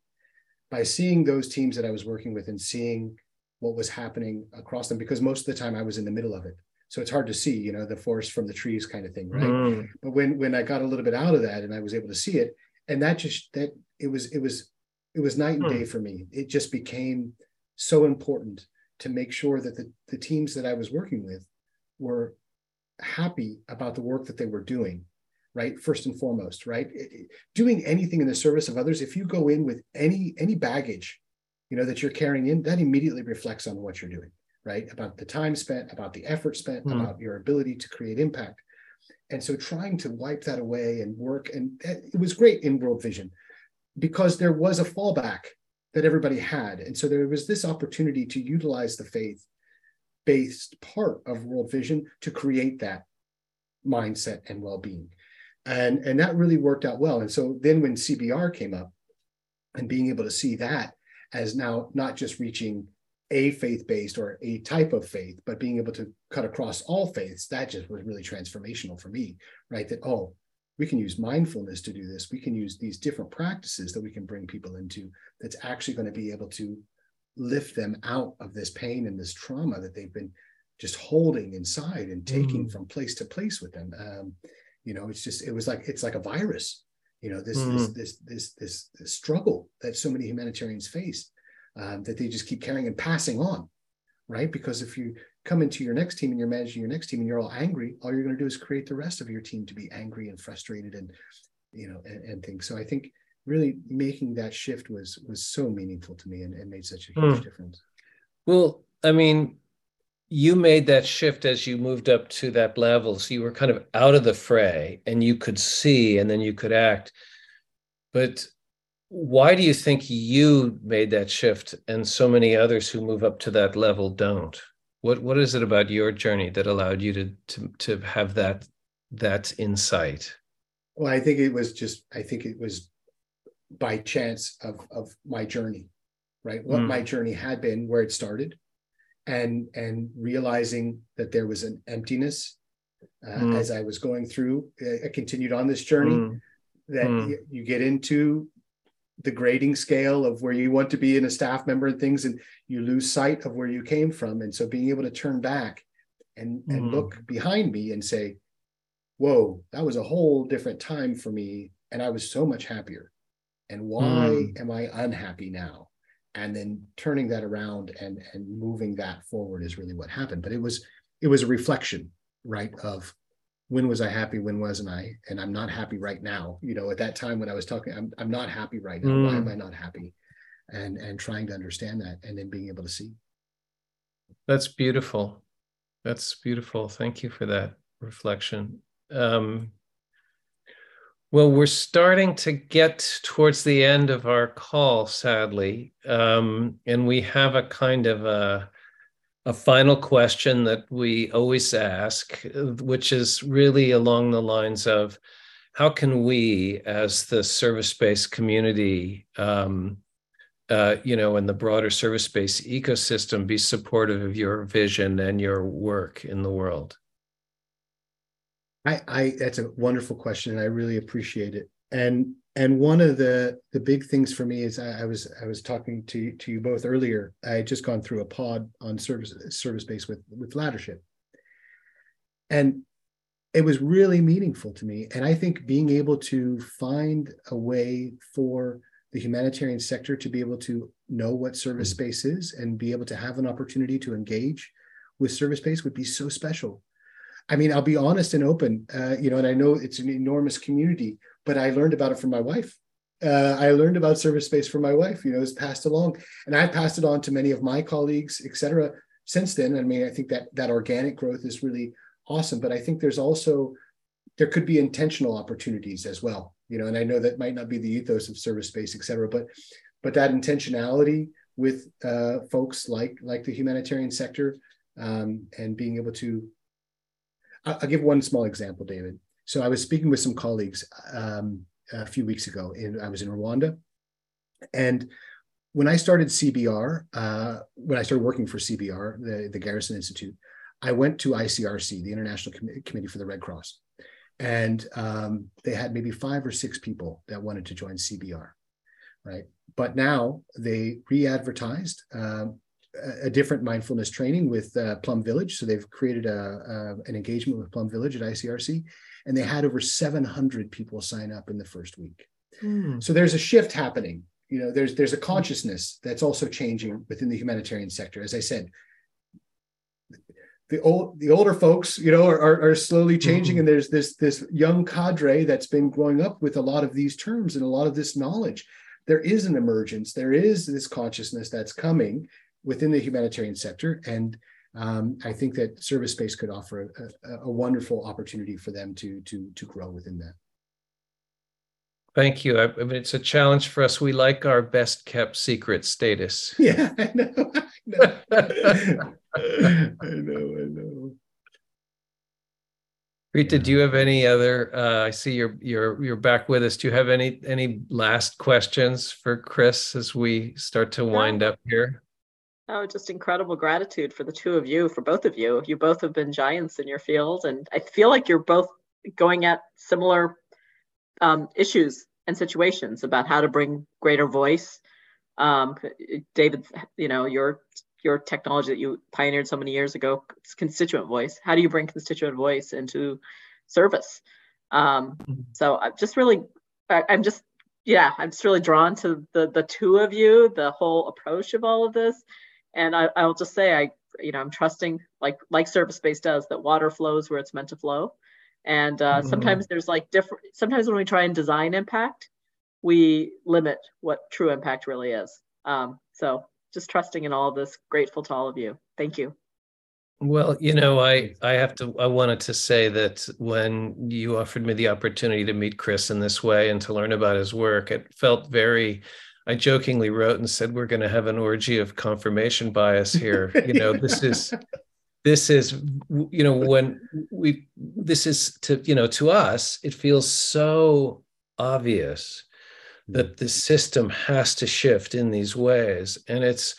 By seeing those teams that I was working with and seeing what was happening across them, because most of the time I was in the middle of it. So it's hard to see, you know, the forest from the trees kind of thing, right? Mm. But when when I got a little bit out of that and I was able to see it, and that just that it was it was it was night and mm. day for me. It just became so important to make sure that the, the teams that I was working with were happy about the work that they were doing right? First and foremost right? Doing anything in the service of others if you go in with any any baggage you know that you're carrying in that immediately reflects on what you're doing right? About the time spent about the effort spent mm. about your ability to create impact. And so trying to wipe that away and work and it was great in world vision because there was a fallback that everybody had. And so there was this opportunity to utilize the faith based part of world vision to create that mindset and well-being and and that really worked out well and so then when cbr came up and being able to see that as now not just reaching a faith-based or a type of faith but being able to cut across all faiths that just was really transformational for me right that oh we can use mindfulness to do this we can use these different practices that we can bring people into that's actually going to be able to lift them out of this pain and this trauma that they've been just holding inside and taking mm. from place to place with them. Um, you know, it's just it was like it's like a virus. You know, this mm. this, this, this this struggle that so many humanitarians face um, that they just keep carrying and passing on, right? Because if you come into your next team and you're managing your next team and you're all angry, all you're going to do is create the rest of your team to be angry and frustrated and you know and, and things. So I think really making that shift was was so meaningful to me and, and made such a huge mm. difference well i mean you made that shift as you moved up to that level. So you were kind of out of the fray and you could see and then you could act. But why do you think you made that shift and so many others who move up to that level don't? What what is it about your journey that allowed you to to to have that that insight? Well i think it was just i think it was by chance of of my journey right? What mm. my journey had been where it started and and realizing that there was an emptiness uh, mm. as i was going through i continued on this journey mm. that mm. you, you get into the grading scale of where you want to be in a staff member and things and you lose sight of where you came from and so being able to turn back and and mm. look behind me and say whoa that was a whole different time for me and i was so much happier and why mm. am i unhappy now and then turning that around and and moving that forward is really what happened. But it was it was a reflection right of when was i happy when wasn't i? And i'm not happy right now. You know at that time when i was talking i'm, I'm not happy right now. Mm. why am hmm. i not happy? And and trying to understand that and then being able to see. That's beautiful. That's beautiful. Thank you for that reflection. Um well, we're starting to get towards the end of our call, sadly, um, and we have a kind of a, a final question that we always ask, which is really along the lines of how can we, as the service-based community, um, uh, you know, in the broader service-based ecosystem, be supportive of your vision and your work in the world? I, I that's a wonderful question, and I really appreciate it. And and one of the the big things for me is I, I was I was talking to to you both earlier. I had just gone through a pod on service service space with with Laddership, and it was really meaningful to me. And I think being able to find a way for the humanitarian sector to be able to know what service mm. space is and be able to have an opportunity to engage with service space would be so special I mean, I'll be honest and open, uh, you know, and I know it's an enormous community, but I learned about it from my wife. Uh, I learned about service space from my wife, you know, it's passed along and I've passed it on to many of my colleagues, et cetera, since then. I mean, I think that that organic growth is really awesome, but I think there's also, there could be intentional opportunities as well, you know, and I know that might not be the ethos of service space, et cetera, but, but that intentionality with uh, folks like, like the humanitarian sector um, and being able to I'll give one small example, David. So I was speaking with some colleagues um, a few weeks ago. In, I was in Rwanda, and when I started CBR, uh, when I started working for CBR, the, the Garrison Institute, I went to ICRC, the International Com- Committee for the Red Cross, and um, they had maybe five or six people that wanted to join CBR, right? But now they re-advertised um, a, different mindfulness training with uh, Plum Village. So they've created a, a, an engagement with Plum Village at ICRC, and they had over 700 people sign up in the first week. Hmm. So there's a shift happening. You know, there's there's a consciousness that's also changing within the humanitarian sector. As I said, the old the older folks you know are, are slowly changing mm-hmm. and there's this this young cadre that's been growing up with a lot of these terms and a lot of this knowledge there is an emergence there is this consciousness that's coming within the humanitarian sector and um, i think that service space could offer a, a, a wonderful opportunity for them to to to grow within that Thank you. I, I, mean, it's a challenge for us. We like our best kept secret status. Yeah, I know. I know. I know. I know. Rita, yeah. do you have any other? Uh, I see you're you're you're back with us. Do you have any any last questions for Chris as we start to wind up here? Oh, just incredible gratitude for the two of you, for both of you. You both have been giants in your field, and I feel like you're both going at similar um, issues and situations about how to bring greater voice. Um, David, you know, your your technology that you pioneered so many years ago, constituent voice. How do you bring constituent voice into service? Um, mm-hmm. so I'm just really, I, I'm just, yeah, I'm just really drawn to the the two of you, the whole approach of all of this. And I, I'll just say, I, you know, I'm trusting, like like service space does, that water flows where it's meant to flow and uh, mm-hmm. sometimes there's like different, sometimes when we try and design impact, we limit what true impact really is. Um, so just trusting in all of this, grateful to all of you. Thank you. Well, you know, I I have to I wanted to say that when you offered me the opportunity to meet Chris in this way and to learn about his work, it felt very I jokingly wrote and said we're going to have an orgy of confirmation bias here. You know, this is this is you know when we this is to you know to us it feels so obvious hmm. that the system has to shift in these ways. And it's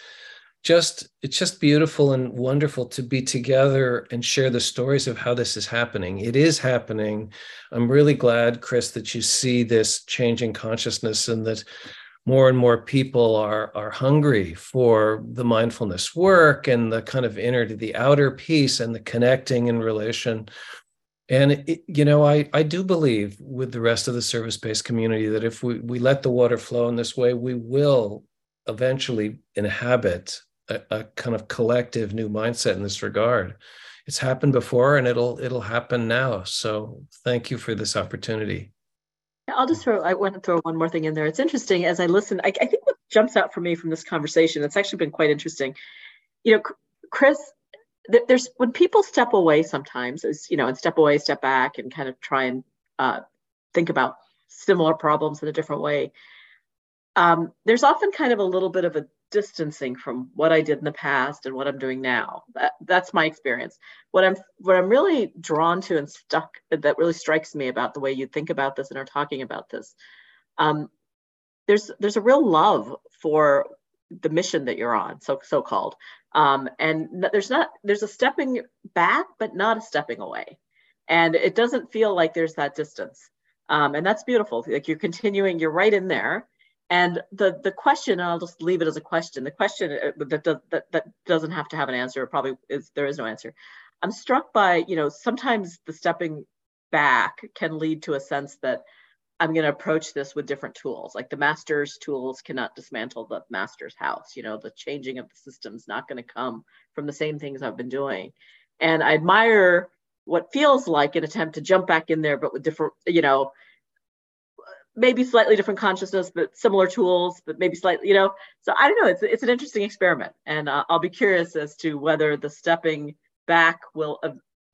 just it's just beautiful and wonderful to be together and share the stories of how this is happening. It is happening. I'm really glad chris that you see this changing consciousness and that more and more people are are hungry for the mindfulness work and the kind of inner to the outer piece and the connecting and relation. And it, you know i i do believe with the rest of the service based community that if we we let the water flow in this way we will eventually inhabit a, a kind of collective new mindset in this regard. It's happened before and it'll it'll happen now. So thank you for this opportunity I'll just throw, I want to throw one more thing in there. It's interesting as I listen, I, I think what jumps out for me from this conversation, it's actually been quite interesting. You know, Chris, there's when people step away sometimes, is you know, and step away, step back, and kind of try and uh, think about similar problems in a different way. Um, there's often kind of a little bit of a distancing from what I did in the past and what I'm doing now. That, that's my experience. What I'm what I'm really drawn to and stuck that really strikes me about the way you think about this and are talking about this. Um, there's there's a real love for the mission that you're on, so so called, um, and there's not there's a stepping back, but not a stepping away, and it doesn't feel like there's that distance, um, and that's beautiful. Like you're continuing, you're right in there and the the question, I'll just leave it as a question. The question uh, that does, that that doesn't have to have an answer. Probably is there is no answer. I'm struck by you know sometimes the stepping back can lead to a sense that I'm going to approach this with different tools. Like the master's tools cannot dismantle the master's house. You know, the changing of the system's not going to come from the same things I've been doing. And I admire what feels like an attempt to jump back in there, but with different, you know, maybe slightly different consciousness, but similar tools, but maybe slightly, you know. So I don't know. It's it's an interesting experiment, and uh, I'll be curious as to whether the stepping back will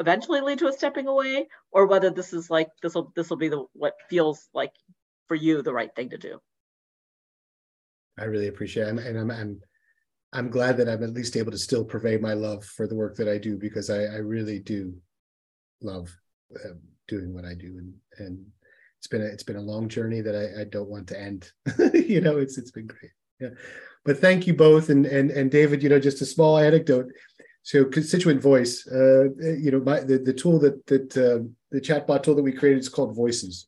eventually lead to a stepping away, or whether this is like this will this will be the what feels like for you the right thing to do. I really appreciate it, and I'm I'm I'm glad that I'm at least able to still purvey my love for the work that I do because I, I really do love uh, doing what I do, and and it's been a, it's been a long journey that I, I don't want to end. you know, it's it's been great. Yeah, but thank you both, and and and David. You know, just a small anecdote. So constituent voice, uh, you know, my, the, the tool that that uh, the chatbot tool that we created is called Voices.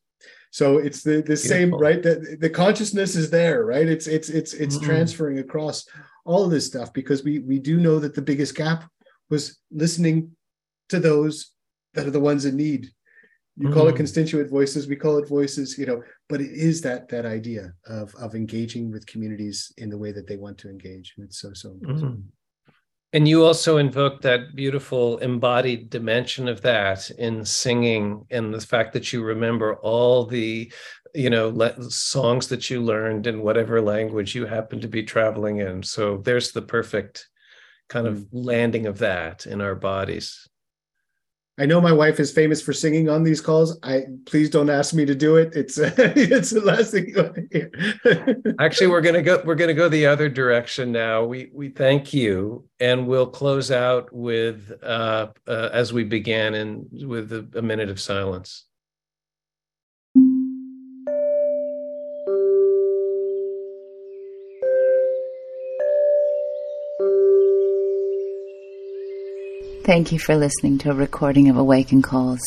So it's the the Beautiful. same, right? The, the consciousness is there, right? It's it's it's it's mm-hmm. transferring across all of this stuff because we we do know that the biggest gap was listening to those that are the ones in need. You mm-hmm. call it mm-hmm. constituent voices, we call it voices, you know, but it is that that idea of of engaging with communities in the way that they want to engage. And it's so so important. Mm-hmm. And you also invoke that beautiful embodied dimension of that in singing and the fact that you remember all the you know le- songs that you learned in whatever language you happen to be traveling in so there's the perfect kind of mm. landing of that in our bodies I know my wife is famous for singing on these calls. I please don't ask me to do it. It's it's the last thing you want to hear. Actually, we're gonna go. We're gonna go the other direction now. We we thank you, and we'll close out with uh, uh, as we began, and with a, a minute of silence. Thank you for listening to a recording of Awakin Calls.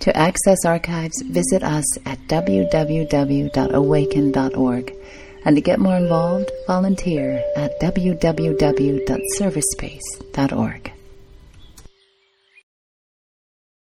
To access archives, visit us at www.awakin.org. And to get more involved, volunteer at www.servicespace.org.